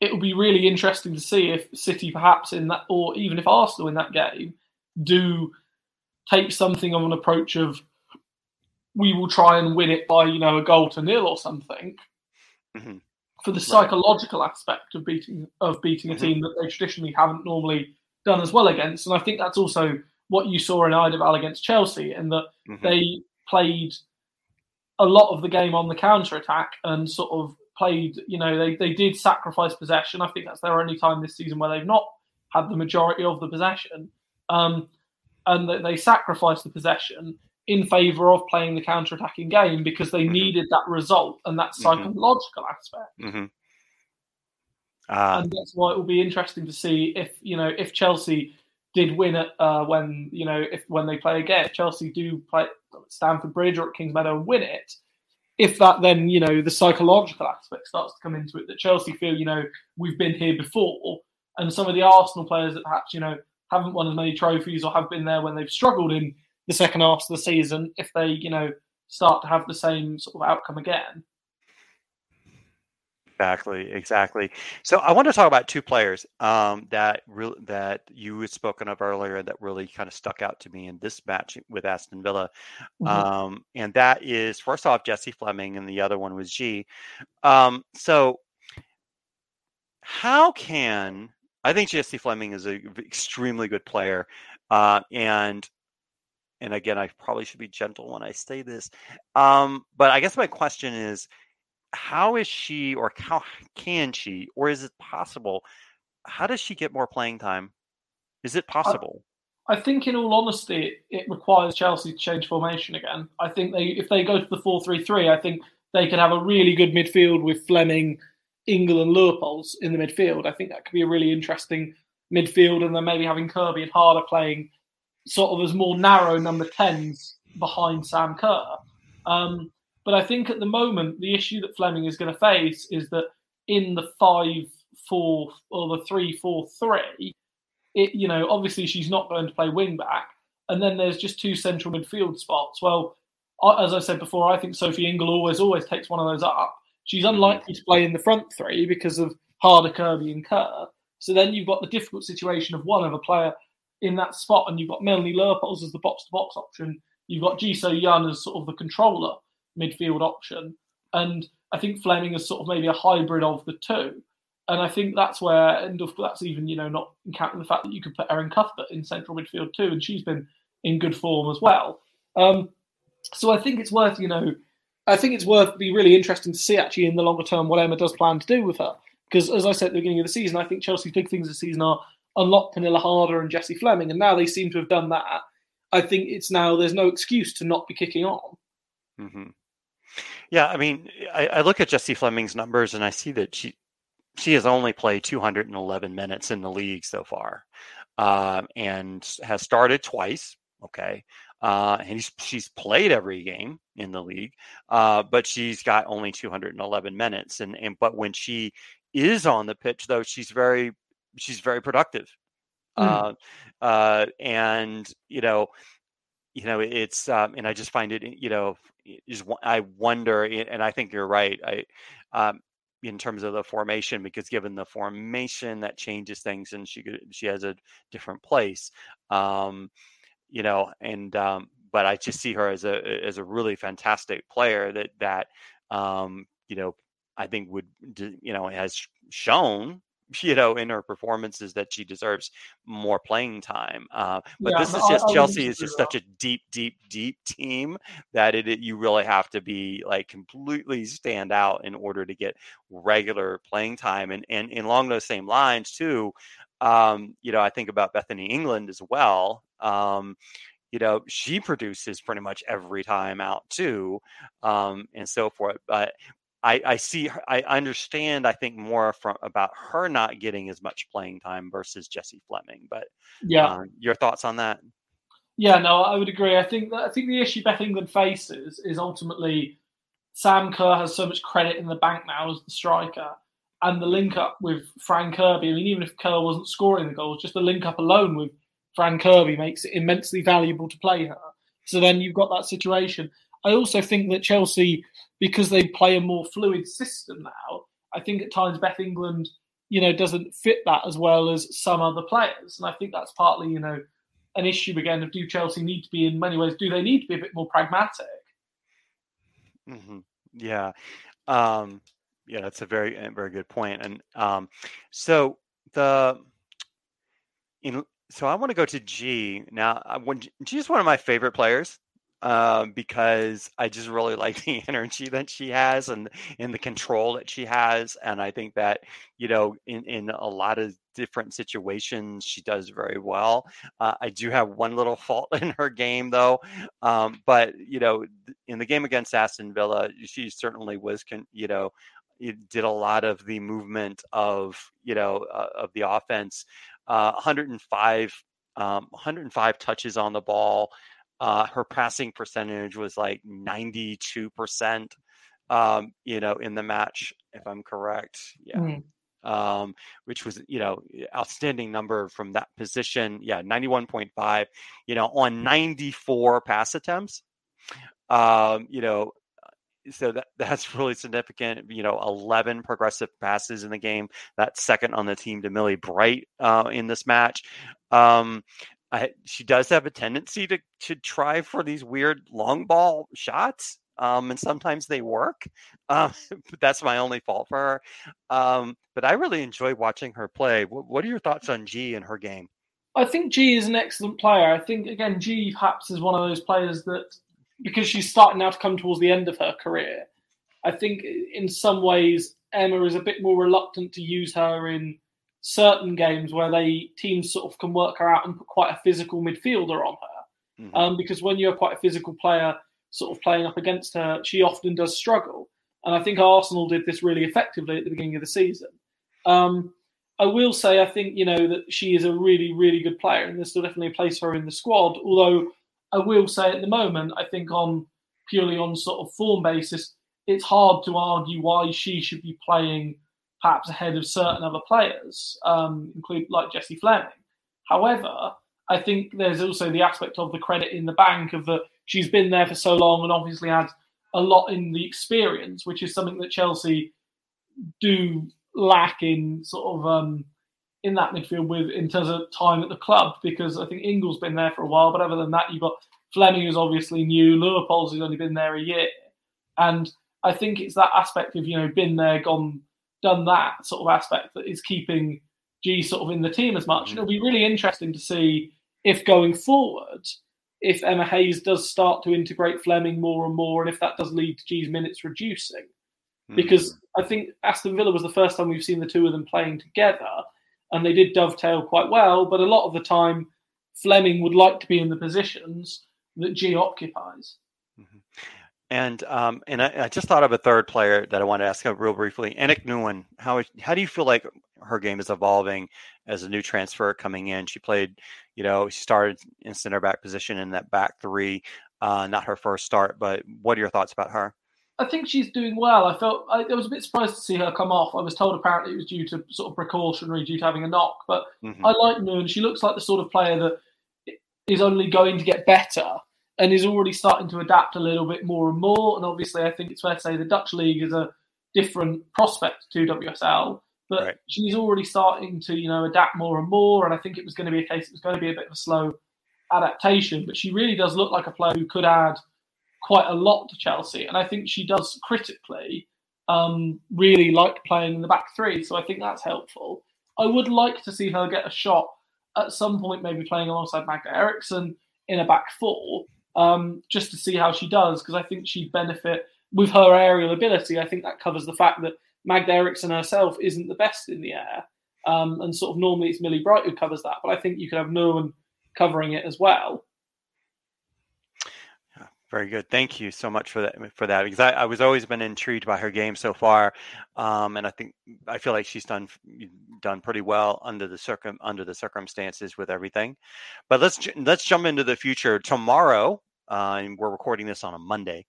it will be really interesting to see if City, perhaps in that, or even if Arsenal in that game, do take something of an approach of we will try and win it by you know a goal to nil or something. Mm-hmm. For the psychological right. aspect of beating of beating a mm-hmm. team that they traditionally haven't normally done as well against, and I think that's also what you saw in Eidevall against Chelsea, in that mm-hmm. they played a lot of the game on the counter attack and sort of played, you know, they, they did sacrifice possession. I think that's their only time this season where they've not had the majority of the possession. Um, and they, they sacrificed the possession in favour of playing the counter attacking game because they mm-hmm. needed that result and that mm-hmm. psychological mm-hmm. aspect. Mm-hmm. Uh, and that's why it will be interesting to see if, you know, if Chelsea did win it uh, when, you know, if when they play again, if Chelsea do play Stamford Bridge or at Kingsmeadow and win it, if that then you know the psychological aspect starts to come into it that Chelsea feel you know we've been here before and some of the Arsenal players that perhaps you know haven't won as many trophies or have been there when they've struggled in the second half of the season if they you know start to have the same sort of outcome again Exactly, exactly. So I want to talk about two players um, that re- that you had spoken of earlier that really kind of stuck out to me in this match with Aston Villa, mm-hmm. um, and that is first off Jessie Fleming, and the other one was Ji. Um, so how can I think Jessie Fleming is an extremely good player, uh, and and again I probably should be gentle when I say this, um, but I guess my question is how is she or how can she or is it possible how does she get more playing time? Is it possible? I, I think in all honesty it, requires chelsea to change formation again. I think they if they go to the 4-3-3 i think they could have a really good midfield with fleming Ingle and Leupolz in the midfield. I think that could be a really interesting midfield and then maybe having kirby and harder playing sort of as more narrow number 10s behind sam kerr. Um, but I think at the moment, the issue that Fleming is going to face is that in the 5 4 or the three four three, it, you know, obviously she's not going to play wing back. And then there's just two central midfield spots. Well, as I said before, I think Sophie Ingle always, always takes one of those up. She's mm-hmm. unlikely to play in the front three because of Harder, Kirby, and Kerr. So then you've got the difficult situation of one of a player in that spot, and you've got Melanie Leupolz as the box to box option. You've got Ji So-yun as sort of the controller midfield option. And I think Fleming is sort of maybe a hybrid of the two. And I think that's where, and that's even, you know, not counting the fact that you could put Erin Cuthbert in central midfield too, and she's been in good form as well. Um, so I think it's worth, you know, I think it's worth be really interesting to see actually in the longer term what Emma does plan to do with her. Because as I said at the beginning of the season, I think Chelsea's big things this season are unlock Pernille Harder and Jessie Fleming, and now they seem to have done that. I think it's now there's no excuse to not be kicking on. Mm-hmm. Yeah, I mean, I, I, look at Jessie Fleming's numbers and I see that she she has only played 211 minutes in the league so far, um, and has started twice. Okay, uh, and she's played every game in the league, uh, but she's got only 211 minutes. And and but when she is on the pitch, though, she's very she's very productive. Mm. Uh, uh, and you know, you know, it's um, and I just find it, you know, is I wonder, and I think you're right. I um, in terms of the formation because given the formation that changes things and she could she has a different place um, you know, and um, but I just see her as a as a really fantastic player that that um, you know I think would you know has shown you know in her performances that she deserves more playing time. Uh, but yeah, this is just i Chelsea is just such a deep, deep, deep team that it, it, you really have to be like completely stand out in order to get regular playing time. And and, and along those same lines too, um, you know, I think about Bethany England as well. Um, you know, she produces pretty much every time out too, um, and so forth. But I, I see, I understand, I think more from about her not getting as much playing time versus Jessie Fleming. But yeah, uh, your thoughts on that? Yeah, no, I would agree. I think that, I think the issue Beth England faces is ultimately Sam Kerr has so much credit in the bank now as the striker, and the link up with Fran Kirby. I mean, even if Kerr wasn't scoring the goals, just the link up alone with Fran Kirby makes it immensely valuable to play her. So then you've got that situation. I also think that Chelsea, because they play a more fluid system now, I think at times Beth England, you know, doesn't fit that as well as some other players. And I think that's partly, you know, an issue again of do Chelsea need to be in many ways, do they need to be a bit more pragmatic? Mm-hmm. Yeah. Um, yeah, that's a very very good point. And um, so the in so I want to go to Ji now. When Ji is one of my favorite players um, because I just really like <laughs> the energy that she has and and the control that she has, and I think that you know in in a lot of different situations she does very well. Uh, I do have one little <laughs> fault in her game though, um, but you know in the game against Aston Villa, she certainly was con- you know it did a lot of the movement of you know uh, of the offense. Uh, 105 um, 105 touches on the ball. Uh, her passing percentage was like 92 percent. Um, you know, in the match, if I'm correct, yeah. Mm. Um, which was you know outstanding number from that position. Yeah, 91.5. You know, on 94 pass attempts. Um, you know, so that <laughs> that's really significant. You know, 11 progressive passes in the game. That's second on the team to Millie Bright uh, in this match. Um, I, she does have a tendency to to try for these weird long ball shots. Um, and sometimes they work. <laughs> Um, but that's my only fault for her. Um, but I really enjoy watching her play. What are your thoughts on Ji and her game? I think Ji is an excellent player. I think again, Ji perhaps is one of those players that because she's starting now to come towards the end of her career, I think in some ways Emma is a bit more reluctant to use her in certain games where they teams sort of can work her out and put quite a physical midfielder on her. Mm-hmm. Um, because when you're quite a physical player, sort of playing up against her, she often does struggle. And I think Arsenal did this really effectively at the beginning of the season. Um, I will say, I think, you know, that she is a really, really good player, and there's still definitely a place for her in the squad. Although I will say at the moment, I think on purely on sort of form basis, it's hard to argue why she should be playing perhaps ahead of certain other players, um, include like Jessie Fleming. However, I think there's also the aspect of the credit in the bank of that she's been there for so long and obviously had a lot in the experience, which is something that Chelsea do lack in sort of um, in that midfield with in terms of time at the club because I think Ingles been there for a while, but other than that, you've got Fleming who's obviously new, Leupolz who's only been there a year, and I think it's that aspect of you know been there, gone, done that sort of aspect that is keeping Ji sort of in the team as much. Mm-hmm. It'll be really interesting to see if going forward, if Emma Hayes does start to integrate Fleming more and more, and if that does lead to Ji's minutes reducing. Because mm-hmm. I think Aston Villa was the first time we've seen the two of them playing together, and they did dovetail quite well. But a lot of the time, Fleming would like to be in the positions that Ji occupies. Mm-hmm. And um, and I, I, just thought of a third player that I want to ask real briefly. Aniek Nouwen, how how do you feel like her game is evolving as a new transfer coming in? She played, you know, she started in center back position in that back three. Uh, not her first start, but what are your thoughts about her? I think she's doing well. I felt I, I, was a bit surprised to see her come off. I was told apparently it was due to sort of precautionary, due to having a knock. But mm-hmm. I like Nguyen. She looks like the sort of player that is only going to get better and is already starting to adapt a little bit more and more. And obviously, I think it's fair to say the Dutch league is a different prospect to WSL, but right. she's already starting to you know adapt more and more. And I think it was going to be a case; it was going to be a bit of a slow adaptation. But she really does look like a player who could add quite a lot to Chelsea, and I think she does critically um, really like playing in the back three. So I think that's helpful. I would like to see her get a shot at some point, maybe playing alongside Magda Eriksson in a back four um, just to see how she does because I think she'd benefit with her aerial ability. I think that covers the fact that Magda Eriksson herself isn't the best in the air, um, and sort of normally it's Millie Bright who covers that, but I think you could have Nouwen covering it as well. Very good. Thank you so much for that. For that, because I, I was always been intrigued by her game so far, um, and I think I feel like she's done done pretty well under the circum under the circumstances with everything. But let's let's jump into the future. Tomorrow, uh, and we're recording this on a Monday.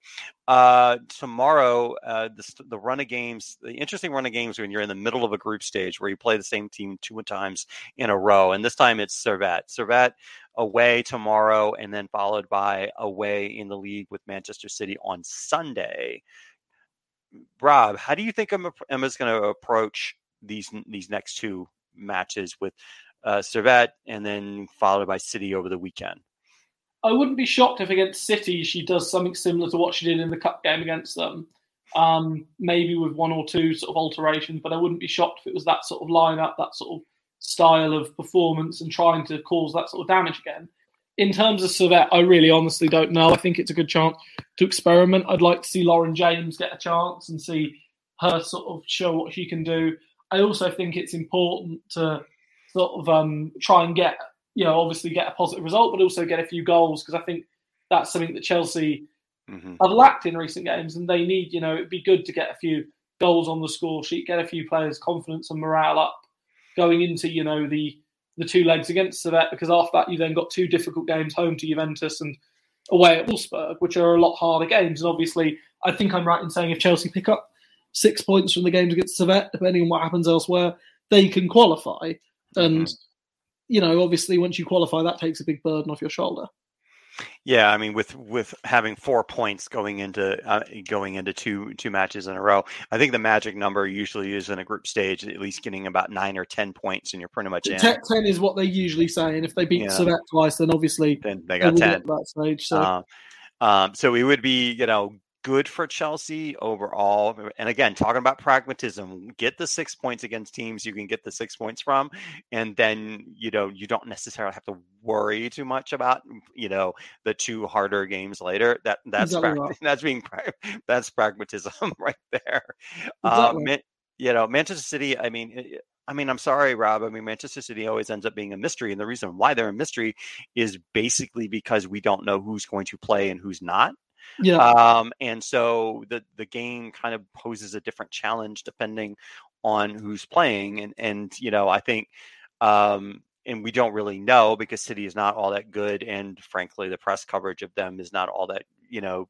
Uh, tomorrow, uh, the, the run of games, the interesting run of games when you're in the middle of a group stage where you play the same team two times in a row, and this time it's Servette. Servette away tomorrow, and then followed by away in the league with Manchester City on Sunday. Rob, how do you think Emma's going to approach these these next two matches with uh, Servette and then followed by City over the weekend? I wouldn't be shocked if against City she does something similar to what she did in the cup game against them. Um, maybe with one or two sort of alterations, but I wouldn't be shocked if it was that sort of lineup, that sort of style of performance, and trying to cause that sort of damage again. In terms of Servette, I really honestly don't know. I think it's a good chance to experiment. I'd like to see Lauren James get a chance and see her sort of show what she can do. I also think it's important to sort of um, try and get you know, obviously get a positive result, but also get a few goals because I think that's something that Chelsea mm-hmm. have lacked in recent games, and they need. You know, it'd be good to get a few goals on the score sheet, get a few players' confidence and morale up going into you know the the two legs against Servette because after that you then got two difficult games home to Juventus and away at Wolfsburg, which are a lot harder games. And obviously, I think I'm right in saying if Chelsea pick up six points from the games against Servette, depending on what happens elsewhere, they can qualify. And mm-hmm you know, obviously, once you qualify, that takes a big burden off your shoulder. Yeah, I mean, with with having four points going into uh, going into two two matches in a row, I think the magic number usually is in a group stage at least getting about nine or ten points, and you're pretty much in. Ten is what they usually say, and if they beat yeah. twice, then obviously then they got they ten. that stage, so. Uh, um, so it would be, you know, good for Chelsea overall. Uh, and again, talking about pragmatism, get the six points against teams you can get the six points from, and then you know you don't necessarily have to worry too much about mm, you know the two harder games later. That that's exactly pra- <laughs> that's being <laughs> that's pragmatism <laughs> right there. Uh, exactly. Um, you know, Manchester City. I mean. Eh, I mean, I'm sorry, Rob. I mean, Manchester City always ends up being a mystery. And the reason why they're a mystery is basically because we don't know who's going to play and who's not. Yeah. Um, and so the the game kind of poses a different challenge depending on who's playing. And and you know, I think um and we don't really know because City is not all that good, and frankly, the press coverage of them is not all that you know,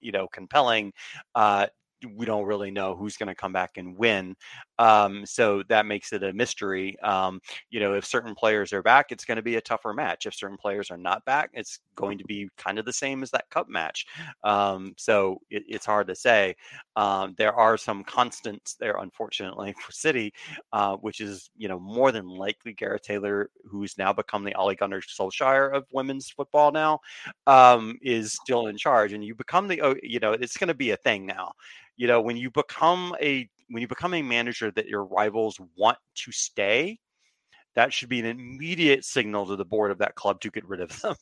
you know, compelling. Uh, we don't really know who's going to come back and win. Um, so that makes it a mystery. Um, you know, if certain players are back, it's going to be a tougher match. If certain players are not back, it's going to be kind of the same as that cup match. Um, so it, it's hard to say. Um, there are some constants there, unfortunately, <laughs> for City, uh, which is, you know, more than likely Gareth Taylor, who's now become the Ole Gunnar Solskjaer of women's football now, um, is still in charge. And you become the, you know, it's going to be a thing now you know when you become a when you become a manager that your rivals want to stay that should be an immediate signal to the board of that club to get rid of them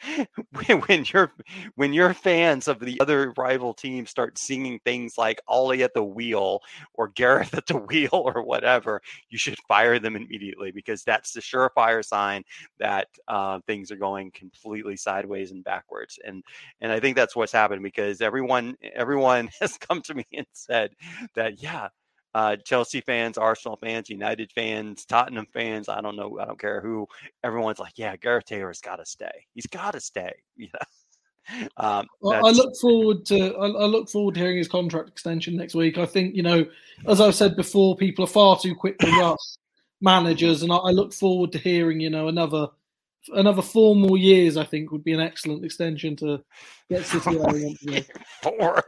<laughs> when, your when your fans of the other rival team start singing things like Ole at the wheel or Gareth at the <laughs> wheel or whatever, you should fire them immediately because that's the surefire sign that uh, things are going completely sideways and backwards. And and I think that's what's happened because everyone everyone <laughs> has come to me and said that yeah, uh, Chelsea fans, Arsenal fans, United fans, Tottenham fans. I don't know. I don't care who. Everyone's like, yeah, Gareth Taylor's got to stay. He's got to stay. <laughs> You know. Um, I look forward to I, I, look forward to hearing his contract extension next week. I think you know, as I've said before, people are far too quick to <coughs> rush managers, and I, I look forward to hearing you know another another four more years. I think would be an excellent extension to get City. <laughs> four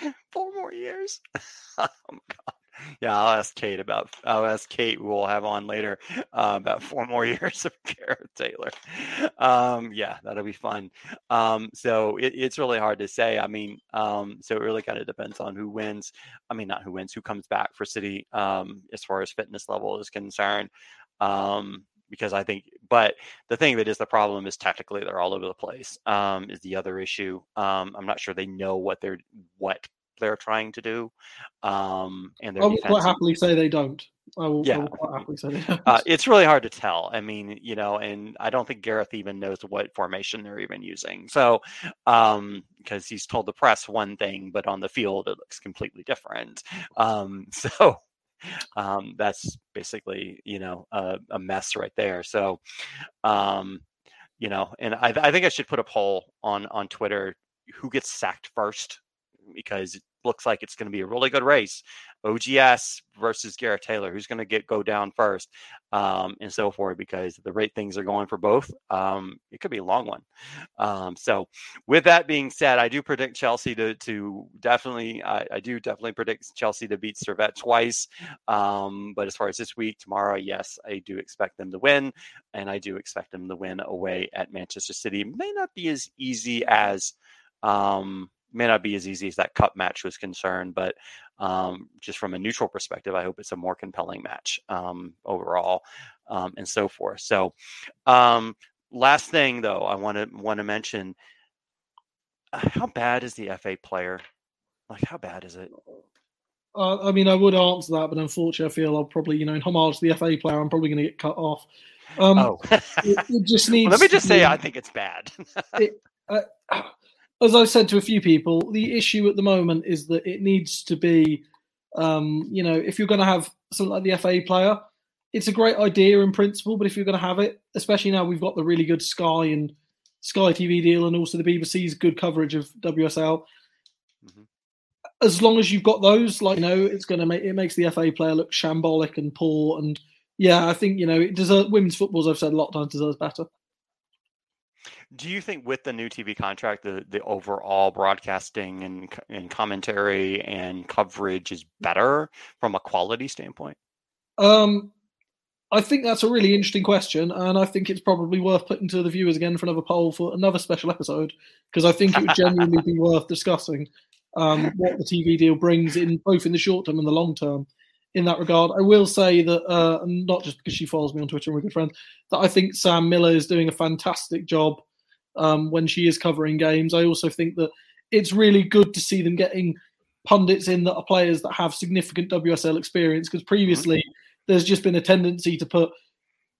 <laughs> four more years. <laughs> oh my god. Yeah, I'll ask Kate about. I'll ask Kate. We'll have on later uh, about four more <laughs> years of Gareth Taylor. Um, yeah, that'll be fun. Um, so it, it's really hard to say. I mean, um, so it really kind of depends on who wins. I mean, not who wins, who comes back for City um, as far as fitness level is concerned. Because I think, but the thing that is the problem is tactically they're all over the place. Um, is the other issue. Um, I'm not sure they know what they're what they're trying to do. Um, and I will quite happily say they don't. I will, yeah. I will quite happily say they don't. Uh, it's really hard to tell. I mean, you know, and I don't think Gareth even knows what formation they're even using. So, um, because he's told the press one thing, but on the field it looks completely different. Um, <laughs> so. Um, that's basically, you know, a, a mess right there. So, um, you know, and I, I think I should put a poll on on Twitter: who gets sacked first because it looks like it's going to be a really good race. OGS versus Gareth Taylor, who's going to get go down first, um, and so forth, because the rate things are going for both. Um, it could be a long one. Um, so, with that being said, I do predict Chelsea to to definitely, I, I do definitely predict Chelsea to beat Servette twice. Um, but as far as this week, tomorrow, yes, I do expect them to win, and I do expect them to win away at Manchester City. May not be as easy as um, may not be as easy as that cup match was concerned, but um, just from a neutral perspective, I hope it's a more compelling match um, overall, um, and so forth. So, um, last thing though, I want to want to mention uh, how bad is the FA player? Like, how bad is it? Uh, I mean, I would answer that, but unfortunately, I feel I'll probably, you know, in homage to the FA player, I'm probably going to get cut off. Um, oh, it, it, just needs. <laughs> well, let me just say, I think it's bad. <laughs> it, uh, as I've said to a few people, the issue at the moment is that it needs to be, um, you know, if you're going to have something like the FA player, it's a great idea in principle, but if you're going to have it, especially now we've got the really good Sky and Sky TV deal, and also the BBC's good coverage of WSL. Mm-hmm. As long as you've got those, like you know, it's going to make it makes the FA player look shambolic and poor. And yeah, I think you know, it deserves women's football, as I've said a lot of times, deserves better. Do you think with the new TV contract, the, the overall broadcasting and, and commentary and coverage is better from a quality standpoint? Um, I think that's a really interesting question, and I think it's probably worth putting to the viewers again for another poll for another special episode because I think it would genuinely be worth discussing um, <laughs> what the TV deal brings in both in the short term and the long term. In that regard, I will say that uh, not just because she follows me on Twitter and we're good friends, that I think Sam Miller is doing a fantastic job um, when she is covering games. I also think that it's really good to see them getting pundits in that are players that have significant WSL experience because previously mm-hmm. there's just been a tendency to put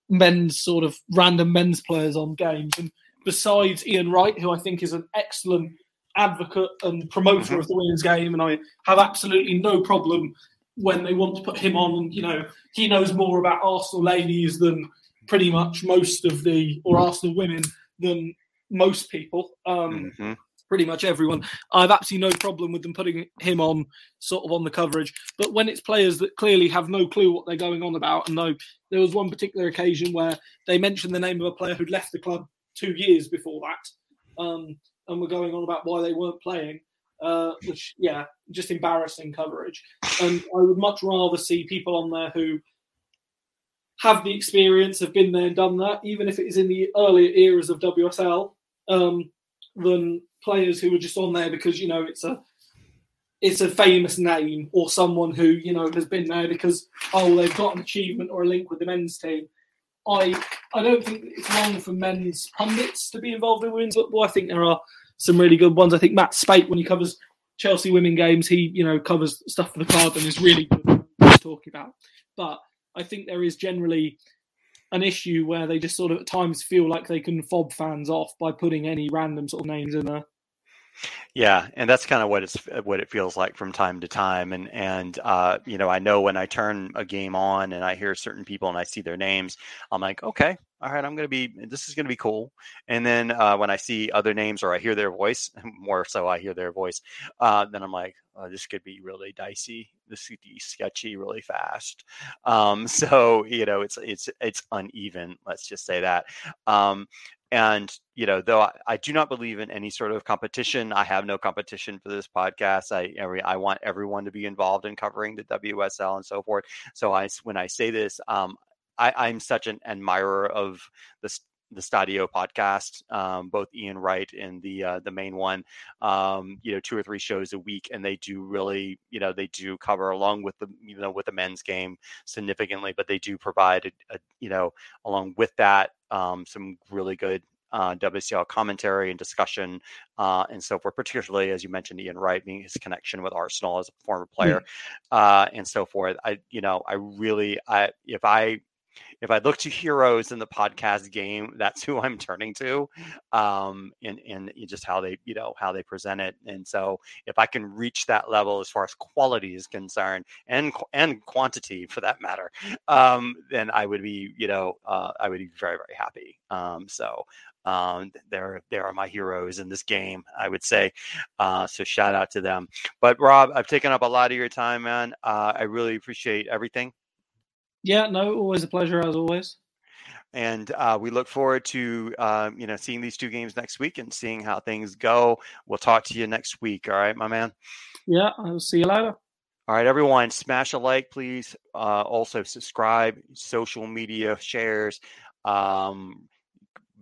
men's sort of random men's players on games. And besides Ian Wright, who I think is an excellent advocate and promoter mm-hmm. of the women's game, and I have absolutely no problem when they want to put him on. You know, he knows more about Arsenal ladies than pretty much most of the or Arsenal women than most people, um, mm-hmm. pretty much everyone. I've absolutely no problem with them putting him on sort of on the coverage. But when it's players that clearly have no clue what they're going on about, and no, there was one particular occasion where they mentioned the name of a player who'd left the club two years before that, um, and were going on about why they weren't playing. Uh, which, yeah, just embarrassing coverage. And I would much rather see people on there who have the experience, have been there and done that, even if it is in the earlier eras of WSL, um, than players who are just on there because you know it's a it's a famous name or someone who you know has been there because oh they've got an achievement or a link with the men's team. I I don't think it's wrong for men's pundits to be involved in women's football. I think there are some really good ones. I think Matt Spate, when he covers Chelsea women games, he you know covers stuff for the club and is really good at talking about. But I think there is generally an issue where they just sort of at times feel like they can fob fans off by putting any random sort of names in there. Yeah, and that's kind of what it's what it feels like from time to time. And and uh, you know, I know when I turn a game on and I hear certain people and I see their names, I'm like, okay, all right, I'm gonna be this is gonna be cool. And then uh, when I see other names or I hear their voice, <laughs> more so I hear their voice, uh, then I'm like, oh, this could be really dicey. This could be sketchy really fast. Um, <laughs> so you know, it's it's it's uneven. Let's just say that. Um, and you know though I, I, do not believe in any sort of competition i have no competition for this podcast i i want everyone to be involved in covering the wsl and so forth so i when i say this um, I, i'm such an admirer of the the Stadio podcast, um, both Ian Wright and the uh, the main one, um, you know, two or three shows a week, and they do really, you know, they do cover along with the, you know, with the men's game significantly, but they do provide, a, a you know, along with that, um, some really good uh, WCL commentary and discussion uh, and so forth, particularly as you mentioned, Ian Wright being his connection with Arsenal as a former player mm-hmm. uh, and so forth. I, you know, I really, I if I if I look to heroes in the podcast game, that's who I'm turning to, um, and and just how they you know how they present it. And so if I can reach that level as far as quality is concerned, and and quantity for that matter, um, then I would be you know uh, I would be very very happy. Um, so um, they're they are my heroes in this game, I would say. Uh, so shout out to them. But Rob, I've taken up a lot of your time, man. Uh, I really appreciate everything. Yeah, no, always a pleasure as always. And uh, we look forward to um, you know seeing these two games next week and seeing how things go. We'll talk to you next week. All right, my man. Yeah, I'll see you later. All right, everyone, smash a like, please. Uh, also, subscribe, social media shares. Um,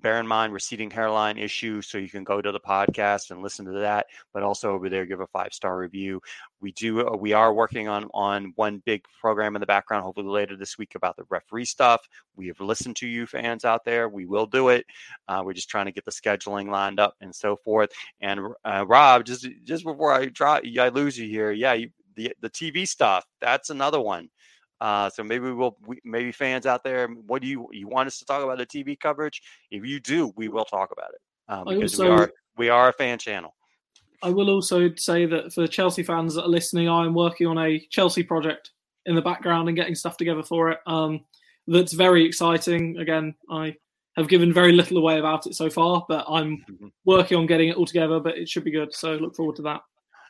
bear in mind receding hairline issue so you can go to the podcast and listen to that but also over there give a five star review. We do uh, we are working on on one big program in the background hopefully later this week about the referee stuff. We have listened to you fans out there. We will do it. Uh, we're just trying to get the scheduling lined up and so forth. And uh, rob just just before i drop i lose you here yeah you, the the tv stuff that's another one uh, so maybe we'll we, maybe fans out there, what do you you want us to talk about the TV coverage? If you do, we will talk about it uh, because also, we are we are a fan channel. I will also say that for Chelsea fans that are listening, I am working on a Chelsea project in the background and getting stuff together for it. Um, that's very exciting. Again, I have given very little away about it so far, but I'm mm-hmm. working on getting it all together. But it should be good. So look forward to that.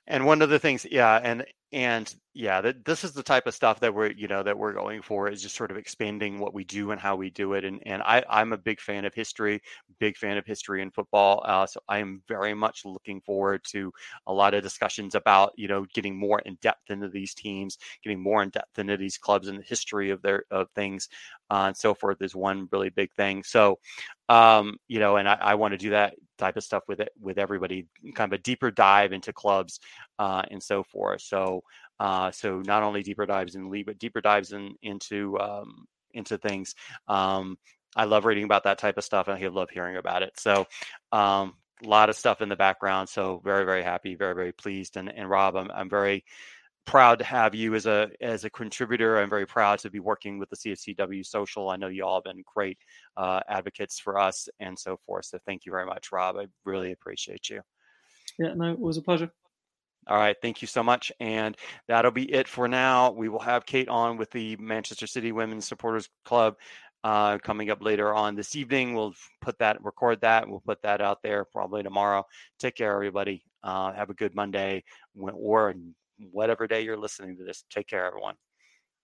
And one of the things, yeah, and and yeah that this is the type of stuff that we're you know that we're going for is just sort of expanding what we do and how we do it. And and i i'm a big fan of history big fan of history and football uh, so i am very much looking forward to a lot of discussions about you know getting more in depth into these teams getting more in depth into these clubs and the history of their of things uh, and so forth is one really big thing. So um you know and i, I want to do that type of stuff with it with everybody kind of a deeper dive into clubs uh, and so forth so uh, so not only deeper dives in the league, but deeper dives in, into um, into things. Um, I love reading about that type of stuff, and I love hearing about it. So um, a lot of stuff in the background. So very very happy, very very pleased. And and Rob, I'm I'm very proud to have you as a as a contributor. I'm very proud to be working with the CFCW Social. I know you all have been great uh, advocates for us and so forth. So thank you very much, Rob. I really appreciate you. Yeah, no, it was a pleasure. All right, thank you so much. And that'll be it for now. We will have Kate on with the Manchester City Women's Supporters Club uh, coming up later on this evening. We'll put that, record that. We'll put that out there probably tomorrow. Take care, everybody. Uh, have a good Monday or whatever day you're listening to this. Take care, everyone.